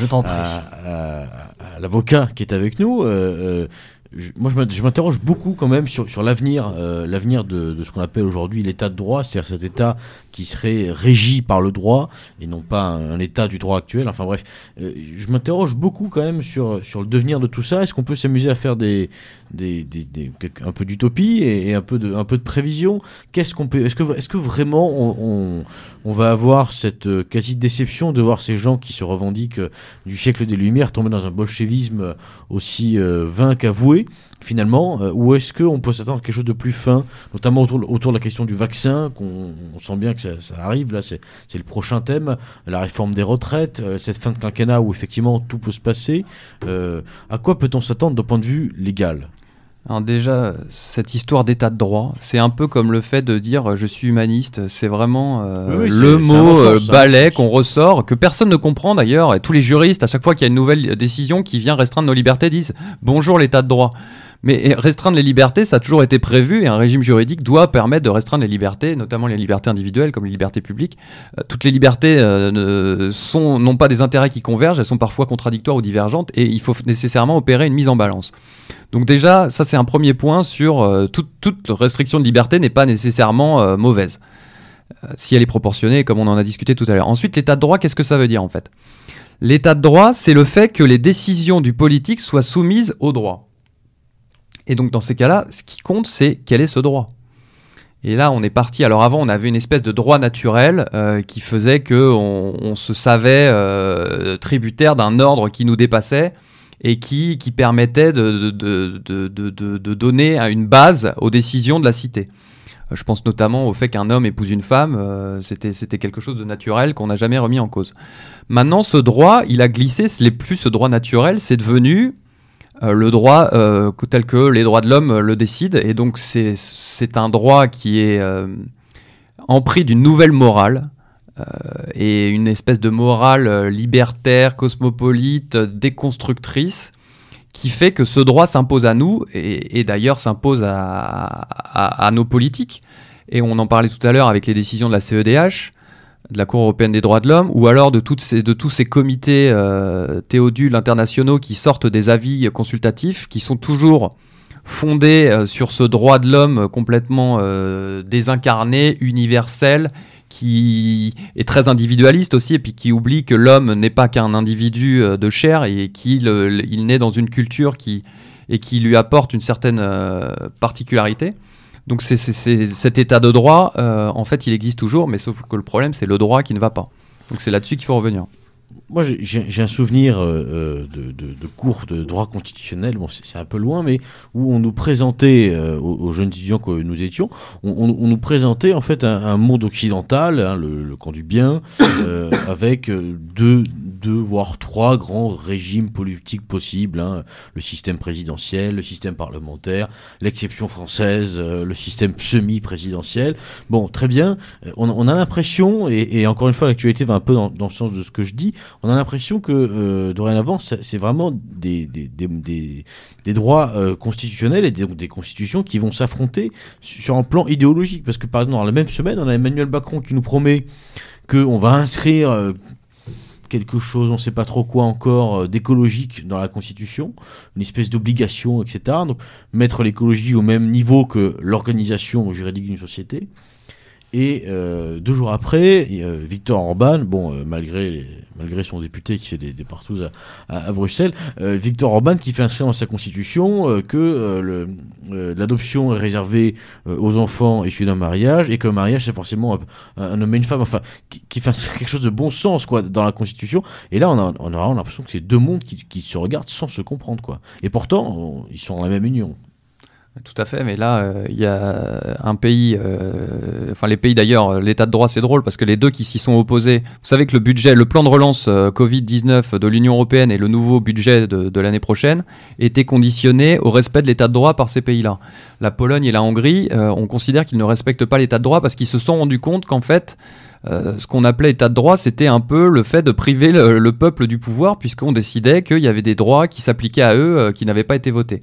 je t'en prie. À, l'avocat qui est avec nous moi, je m'interroge beaucoup quand même sur, l'avenir, euh, l'avenir de, ce qu'on appelle aujourd'hui l'état de droit, c'est-à-dire cet état qui serait régi par le droit et non pas un, état du droit actuel. Enfin bref, euh, je m'interroge beaucoup quand même sur le devenir de tout ça. Est-ce qu'on peut s'amuser à faire des, un peu d'utopie et, un peu de, prévision. Qu'est-ce est-ce que, vraiment on, on, va avoir cette euh, quasi déception de voir ces gens qui se revendiquent du siècle des Lumières tomber dans un bolchevisme aussi vain qu'avoué? Finalement euh, Ou est-ce qu'on peut s'attendre à quelque chose de plus fin, notamment autour, autour de la question du vaccin, qu'on sent bien que ça, arrive, là c'est le prochain thème, la réforme des retraites, euh, cette fin de quinquennat où effectivement tout peut se passer. Euh, à quoi peut-on s'attendre d'un point de vue légal? Alors déjà, cette histoire d'état de droit, c'est un peu comme le fait de dire je suis humaniste. C'est vraiment le mot balai qu'on ressort, que personne ne comprend d'ailleurs. Et tous les juristes, à chaque fois qu'il y a une nouvelle décision qui vient restreindre nos libertés, disent bonjour l'état de droit. Mais restreindre les libertés, ça a toujours été prévu et un régime juridique doit permettre de restreindre les libertés, notamment les libertés individuelles comme les libertés publiques. Euh, toutes les libertés euh, n'ont pas des intérêts qui convergent, elles sont parfois contradictoires ou divergentes et il faut nécessairement opérer une mise en balance. Donc déjà, ça c'est un premier point sur euh, toute, toute, restriction de liberté n'est pas nécessairement mauvaise si elle est proportionnée, comme on en a discuté tout à l'heure. Ensuite, l'état de droit, qu'est-ce que ça veut dire en fait? L'état de droit, c'est le fait que les décisions du politique soient soumises au droit. Et donc dans ces cas-là, ce qui compte, c'est quel est ce droit. Et là, on est parti. Alors avant, on avait une espèce de droit naturel euh, qui faisait que on, se savait euh, tributaire d'un ordre qui nous dépassait et qui, permettait de, donner une base aux décisions de la cité. Euh, je pense notamment au fait qu'un homme épouse une femme, c'était, quelque chose de naturel qu'on n'a jamais remis en cause. Maintenant, ce droit, il a glissé, ce n'est plus ce droit naturel, c'est devenu le droit euh, tel que les droits de l'homme le décident. Et donc c'est un droit qui est euh, empris d'une nouvelle morale. et une espèce de morale libertaire, cosmopolite, déconstructrice, qui fait que ce droit s'impose à nous, et, d'ailleurs s'impose à, nos politiques. Et on en parlait tout à l'heure avec les décisions de la CEDH de la Cour européenne des droits de l'homme, ou alors de, toutes ces, de tous ces comités euh, théodules internationaux qui sortent des avis consultatifs, qui sont toujours fondés euh, sur ce droit de l'homme complètement euh, désincarné, universel, qui est très individualiste aussi, et puis qui oublie que l'homme n'est pas qu'un individu de chair, et qu'il il naît dans une culture qui, et qui lui apporte une certaine particularité. Donc c'est cet état de droit, euh, en fait, il existe toujours, mais sauf que le problème, c'est le droit qui ne va pas. Donc c'est là-dessus qu'il faut revenir. Moi, j'ai un souvenir euh, euh, de, cours de droit constitutionnel, bon, c'est un peu loin, mais où on nous présentait, aux, jeunes étudiants que nous étions, on, nous présentait en fait un, monde occidental, hein, le, camp du bien, avec deux, deux voire trois grands régimes politiques possibles hein. le système présidentiel, le système parlementaire, l'exception française, euh, le système semi-présidentiel. Bon, très bien. Euh, on, a l'impression, et, encore une fois, l'actualité va un peu dans, le sens de ce que je dis, on a l'impression que euh, dorénavant, c'est vraiment des, des, des, droits constitutionnels et des, constitutions qui vont s'affronter sur un plan idéologique. Parce que par exemple, dans la même semaine, on a Emmanuel Macron qui nous promet qu'on va inscrire quelque chose, on ne sait pas trop quoi encore, euh, d'écologique dans la Constitution, une espèce d'obligation, etc. Mettre l'écologie au même niveau que l'organisation juridique d'une société. Et euh, deux jours après, euh, Victor Orban, bon, euh, malgré, malgré son député qui fait des, des partous à, Bruxelles, Victor Orban qui fait inscrire dans sa constitution que l'adoption est réservée aux enfants issus d'un mariage et que le mariage c'est forcément un, homme et une femme, enfin, qui, fait quelque chose de bon sens quoi, dans la constitution. Et là, on a, on l'impression que c'est deux mondes qui, se regardent sans se comprendre. Quoi. Et pourtant, ils sont dans la même union. Tout à fait, mais là, il euh, y a un pays, euh, enfin les pays d'ailleurs, euh, l'état de droit c'est drôle parce que les deux qui s'y sont opposés, vous savez que le budget, le plan de relance Covid-19 de l'Union Européenne et le nouveau budget de, l'année prochaine étaient conditionnés au respect de l'état de droit par ces pays-là. La Pologne et la Hongrie, on considère qu'ils ne respectent pas l'état de droit parce qu'ils se sont rendus compte qu'en fait, ce qu'on appelait état de droit, c'était un peu le fait de priver le, le peuple du pouvoir, puisqu'on décidait qu'il y avait des droits qui s'appliquaient à eux qui n'avaient pas été votés.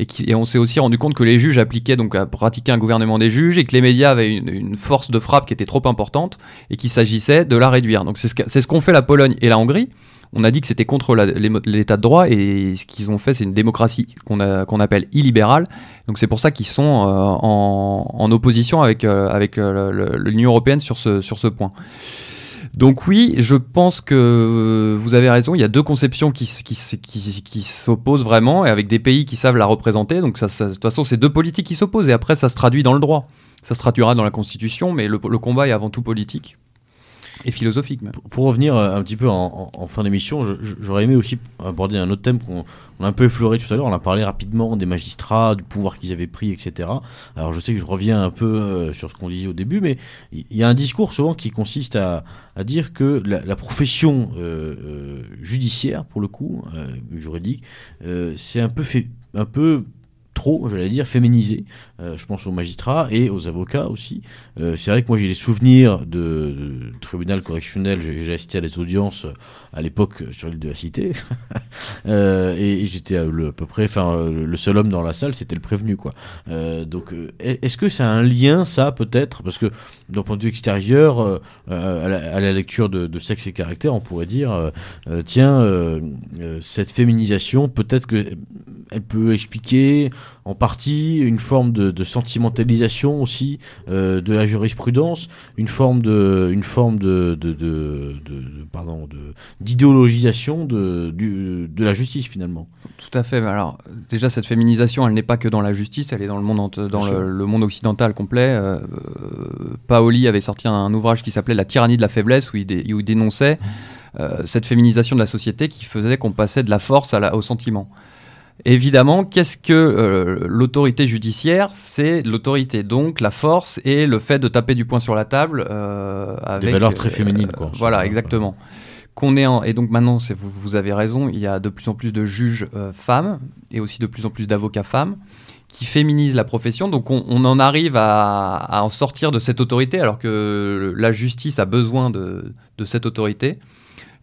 Et, on s'est aussi rendu compte que les juges appliquaient donc à pratiquer un gouvernement des juges et que les médias avaient une, force de frappe qui était trop importante et qu'il s'agissait de la réduire. Donc c'est ce qu'ont fait la Pologne et la Hongrie. On a dit que c'était contre l'état de droit et ce qu'ils ont fait, c'est une démocratie qu'on appelle illibérale. Donc c'est pour ça qu'ils sont euh, en, en, opposition avec, euh, avec euh, l'Union européenne sur ce, sur ce point. Donc oui, je pense que vous avez raison, il y a deux conceptions qui, s'opposent vraiment, et avec des pays qui savent la représenter. Donc de toute façon, c'est deux politiques qui s'opposent, et après, ça se traduit dans le droit. Ça se traduira dans la Constitution, mais le combat est avant tout politique. Et philosophique même. Pour, revenir un petit peu en, fin d'émission, j'aurais aimé aussi aborder un autre thème qu'on a un peu effleuré tout à l'heure. On a parlé rapidement des magistrats, du pouvoir qu'ils avaient pris, etc. Alors je sais que je reviens un peu euh, sur ce qu'on disait au début, mais il y, a un discours souvent qui consiste à, dire que la, profession euh, euh, judiciaire, pour le coup, euh, juridique, c'est un peu fait, un peu trop, j'allais dire, féminisé. Euh, je pense aux magistrats et aux avocats aussi. Euh, c'est vrai que moi j'ai des souvenirs de, tribunal correctionnel, j'ai assisté à des audiences à l'époque sur l'île de la Cité. euh, et, j'étais à, peu près, enfin, le seul homme dans la salle, c'était le prévenu, quoi. Euh, donc, est-ce que ça a un lien, ça, peut-être? Parce que, d'un point de vue extérieur, euh, à la, lecture de, de, sexe et caractère, on pourrait dire, euh, tiens, cette féminisation, peut-être que elle peut expliquer en partie une forme de, de sentimentalisation aussi euh, de la jurisprudence, une forme de, une forme de, de, pardon, d'idéologisation de, de la justice finalement. Tout à fait. Alors déjà cette féminisation, elle n'est pas que dans la justice, elle est dans le monde dans le, le, monde occidental complet. Euh, Paoli avait sorti un, un ouvrage qui s'appelait La tyrannie de la faiblesse où il, dé, où il dénonçait euh, cette féminisation de la société qui faisait qu'on passait de la force à la, au sentiment. Évidemment, qu'est-ce que euh, l'autorité judiciaire? C'est l'autorité, donc la force et le fait de taper du poing sur la table. Euh, avec, Des valeurs très féminines, quoi. Euh, voilà, exactement. Qu'on est en... Et donc maintenant, vous, vous, avez raison, il y a de plus en plus de juges euh, femmes et aussi de plus en plus d'avocats femmes qui féminisent la profession. Donc on, on en arrive à, à, en sortir de cette autorité alors que la justice a besoin de, de cette autorité.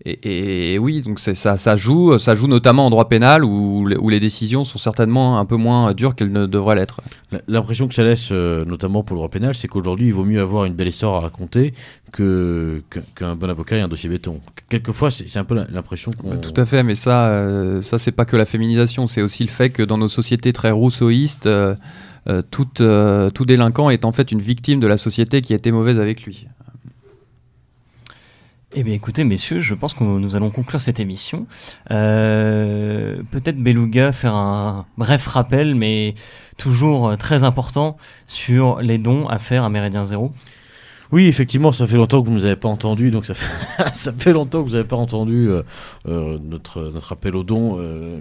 Et, et, oui, donc ça, ça, joue, ça joue notamment en droit pénal où, où, les décisions sont certainement un peu moins dures qu'elles ne devraient l'être. L'impression que ça laisse, euh, notamment pour le droit pénal, c'est qu'aujourd'hui, il vaut mieux avoir une belle histoire à raconter qu'un que, bon avocat et un dossier béton. Quelquefois, c'est un peu l'impression qu'on... Tout à fait, mais ça, euh, ça c'est pas que la féminisation, c'est aussi le fait que dans nos sociétés très rousseauistes, euh, tout, tout délinquant est en fait une victime de la société qui a été mauvaise avec lui. Eh bien écoutez messieurs, je pense que nous allons conclure cette émission. Euh, Peut-être Beluga faire un bref rappel, mais toujours très important, sur les dons à faire à Méridien Zéro. Oui, effectivement, ça fait longtemps que vous ne nous avez pas entendu, donc ça fait, longtemps que vous n'avez pas entendu euh, euh, notre, notre appel aux dons euh,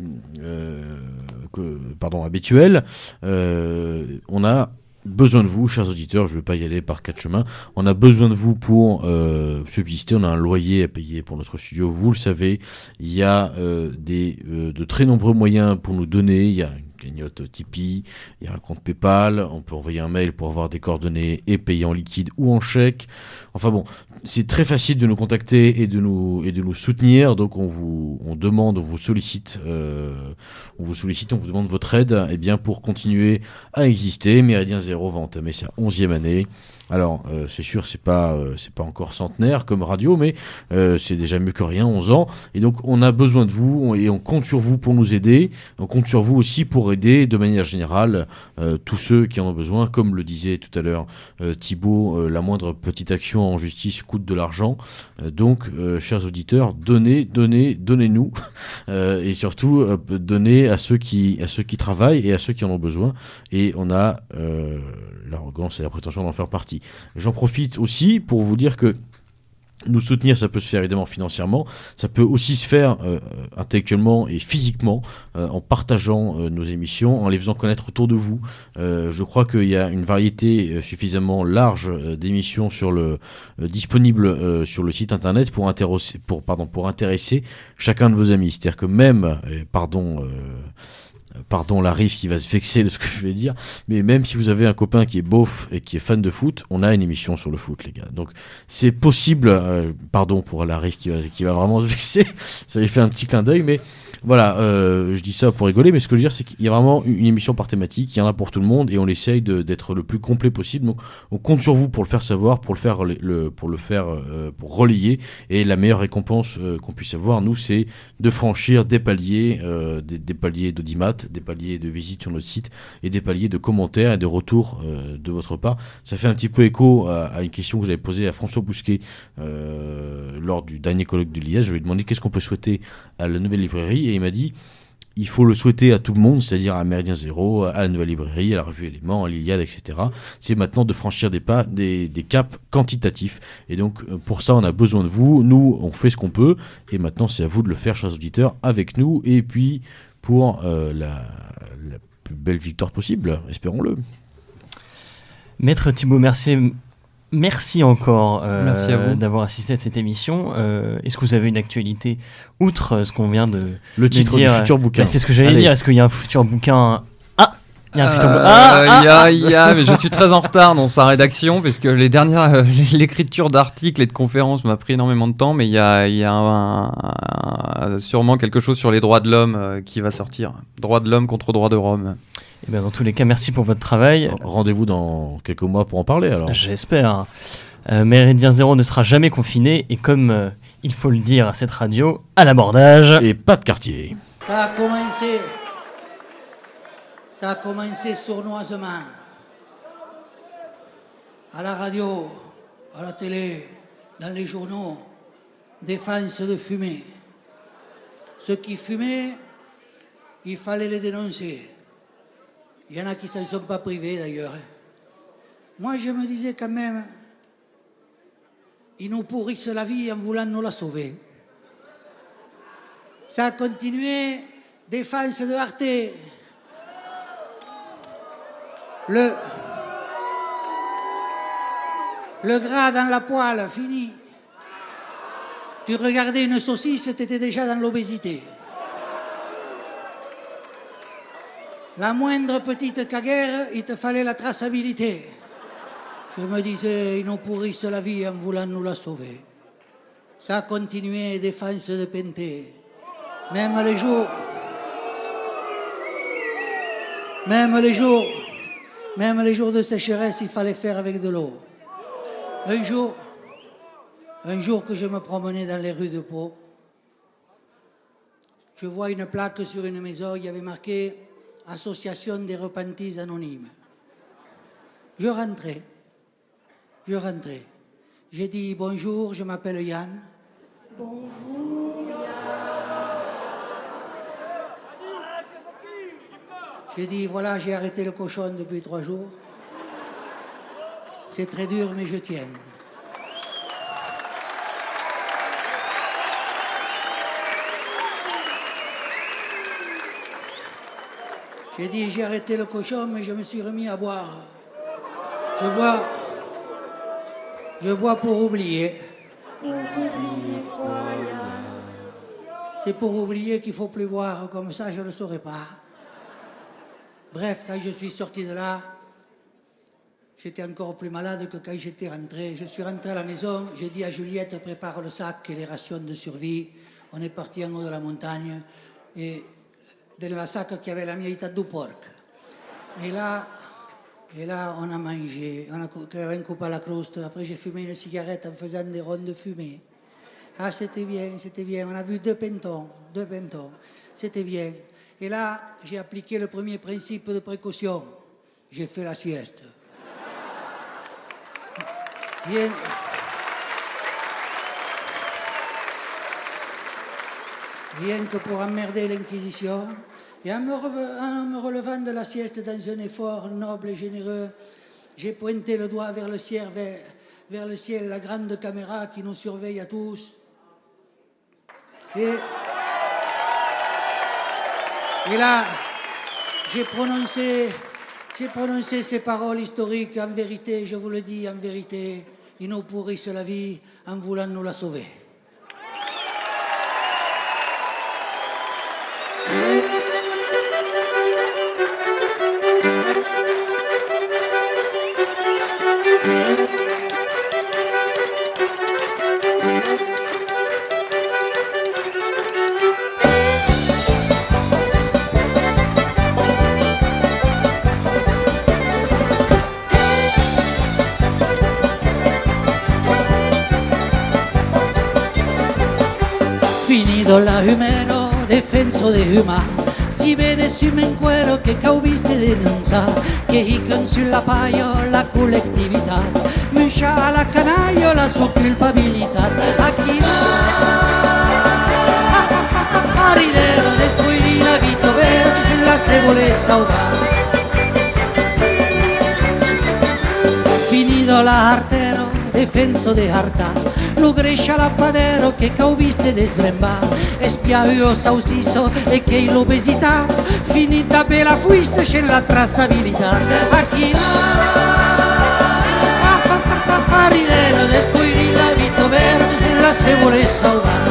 que, pardon, habituel. on a besoin de vous, chers auditeurs, je ne vais pas y aller par quatre chemins, on a besoin de vous pour euh, subsister, on a un loyer à payer pour notre studio, vous le savez, il y a euh, euh, de très nombreux moyens pour nous donner, cagnotte Tipeee, il y a un compte PayPal, on peut envoyer un mail pour avoir des coordonnées et payer en liquide ou en chèque. Enfin bon, c'est très facile de nous contacter et de nous, et de nous soutenir. Donc on vous on demande, on vous sollicite, euh, on vous sollicite, on vous demande votre aide eh bien, pour continuer à exister. Méridien Zéro va entamer sa onzième année. Alors, euh, c'est sûr, c'est pas, euh, c'est pas encore centenaire comme radio, mais euh, c'est déjà mieux que rien, 11 ans. Et donc, on a besoin de vous et on compte sur vous pour nous aider. On compte sur vous aussi pour aider de manière générale tous ceux qui en ont besoin. Comme le disait tout à l'heure euh, la moindre petite action en justice coûte de l'argent. Donc, chers auditeurs, donnez, donnez, donnez-nous. Et surtout, donnez à ceux, qui, à ceux qui travaillent et à ceux qui en ont besoin. Et on a l'arrogance et la prétention d'en faire partie. J'en profite aussi pour vous dire que nous soutenir, ça peut se faire évidemment financièrement, ça peut aussi se faire euh, intellectuellement et physiquement euh, en partageant euh, nos émissions, en les faisant connaître autour de vous. Je crois qu'il y a une variété suffisamment large d'émissions sur le disponibles euh, sur le site internet pour intéresser, pour pardon, pour intéresser chacun de vos amis. C'est-à-dire que même, pardon. Pardon, la rive qui va se vexer de ce que je vais dire, mais même si vous avez un copain qui est beauf et qui est fan de foot, on a une émission sur le foot, les gars. Donc c'est possible, euh, pardon pour la rive qui va, qui va vraiment se vexer, ça lui fait un petit clin d'œil, mais voilà, euh, je dis ça pour rigoler, mais ce que je veux dire, c'est qu'il y a vraiment une émission par thématique, il y en a pour tout le monde, et on essaye d'être le plus complet possible. Donc on compte sur vous pour le faire savoir, pour le faire, pour le faire, euh, relayer, et la meilleure récompense euh, qu'on puisse avoir, nous, c'est de franchir des paliers, des, des paliers d'audimat, des paliers de visite sur notre site, et des paliers de commentaires et de retours de votre part. Ça fait un petit peu écho à, une question que j'avais posée à François Bousquet lors du dernier colloque de l'IA. Je lui ai demandé qu'est-ce qu'on peut souhaiter à la nouvelle librairie, et il m'a dit il faut le souhaiter à tout le monde, c'est-à-dire à Méridien Zéro, à la nouvelle librairie, à la revue Éléments, à l'Iliade, etc. C'est maintenant de franchir des pas, des, des caps quantitatifs. Et donc, euh, pour ça, on a besoin de vous. Nous, on fait ce qu'on peut. Et maintenant, c'est à vous de le faire, chers auditeurs, avec nous. Et puis, pour euh, la, la plus belle victoire possible, espérons-le. Maître Thibaut Mercier, merci encore euh, Merci à vous. d'avoir assisté à cette émission. Euh, Est-ce que vous avez une actualité outre euh, ce qu'on vient de, Le de titre dire du futur bouquin. Bah, C'est ce que j'allais dire. Est-ce qu'il y a un futur bouquin? Ah Il y a un futur Euh, bouquin. Ah, ah, il y a- il y a- mais je suis très en retard dans sa rédaction puisque les dernières, euh, l'écriture d'articles et de conférences m'a pris énormément de temps, mais il y a, y a un- un- sûrement quelque chose sur les droits de l'homme euh, qui va sortir. Droits de l'homme contre droits de Rome. Eh bien, dans tous les cas, merci pour votre travail. Rendez-vous dans quelques mois pour en parler alors. J'espère. Euh, Méridien Zéro ne sera jamais confiné et comme euh, il faut le dire à cette radio, à l'abordage. Et pas de quartier. Ça a commencé. Ça a commencé sournoisement. À la radio, à la télé, dans les journaux, défense de fumer. Ceux qui fumaient, il fallait les dénoncer. Il y en a qui ne s'en sont pas privés d'ailleurs. Moi, je me disais quand même, ils nous pourrissent la vie en voulant nous la sauver. Ça a continué, défense de Arte. Le, le gras dans la poêle, fini. Tu regardais une saucisse, tu étais déjà dans l'obésité. La moindre petite caguère, il te fallait la traçabilité. Je me disais, ils nous pourrissent la vie en voulant nous la sauver. Ça a continué, défense de Penté. Même les jours. Même les jours. Même les jours de sécheresse, il fallait faire avec de l'eau. Un jour, un jour que je me promenais dans les rues de Pau, je vois une plaque sur une maison, il y avait marqué Association des repentis anonymes. Je rentrais. Je rentrais. J'ai dit bonjour, je m'appelle Yann. J'ai dit, voilà, j'ai arrêté le cochon depuis trois jours. C'est très dur, mais je tiens. J'ai dit, j'ai arrêté le cochon, mais je me suis remis à boire. Je bois. Je bois pour oublier. C'est pour oublier qu'il faut plus boire, comme ça je ne le saurais pas. Bref, quand je suis sorti de là, j'étais encore plus malade que quand j'étais rentré. Je suis rentré à la maison, j'ai dit à Juliette, prépare le sac et les rations de survie. On est parti en haut de la montagne et dans le sac qui avait la mietta du porc. Et là, et là, on a mangé, on a un coup à la croûte. Après, j'ai fumé une cigarette en faisant des rondes de fumée. Ah, c'était bien, c'était bien. On a vu deux pentons, deux pentons. C'était bien. Et là, j'ai appliqué le premier principe de précaution. J'ai fait la sieste. Bien. Rien que pour emmerder l'Inquisition. Et en me, relevant de la sieste dans un effort noble et généreux, j'ai pointé le doigt vers le ciel, vers, le ciel, la grande caméra qui nous surveille à tous. Et, là, j'ai prononcé, j'ai prononcé ces paroles historiques en vérité, je vous le dis en vérité, ils nous pourrissent la vie en voulant nous la sauver. de humà. Si ve de si me encuero que cauviste denunciar que hi consul la paio la col·lectivitat, muixa a la canalla la sua culpabilitat. Aquí va, ridero, después de la la se vuole. Finido la artero, defenso de harta, lo Grecia Lampadero che cauviste de sbremba espiavio sausiso e che l'obesità finita per la fuiste c'è la trasabilità a chi a ridere después la vito ver la se vuole salvare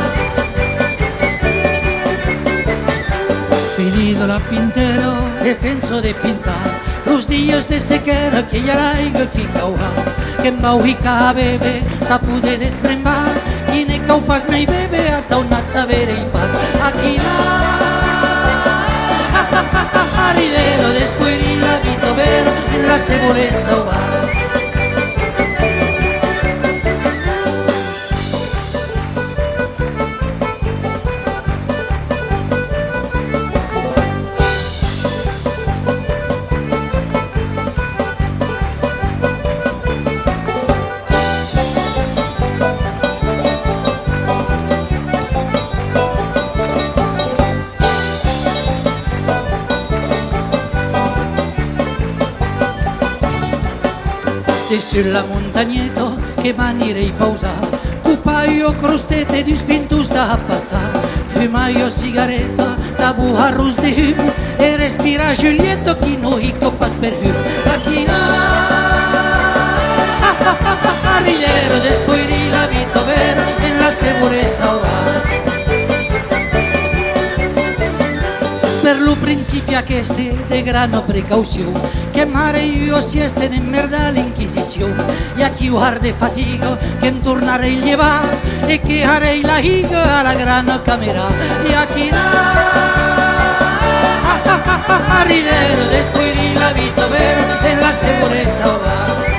finito la pintero defenso de pintar Os días de sequera que hai araiga que caurá Que mau e ca bebe, ta pude destrembar E ne cau pas nei bebe, ata o nat saber en paz. Aquí lá Aridero, después despuerila, vito vero, en la cebolesa o sulla montagnetta che maniera in pausa. Cupaio crostete di spintus da passare fumaio sigaretta da buja rustim e respira Giulietto chi noi copas per him la china carrillero después de la vito ver en la seguridad per lo principia que este de grano precaución. Que mare io sieste en merda l'inquisición y aquí de fatiga que entornarei llevar e que harei la higa a la gran cámara y aquí a ridere después la vito ver en la seguridad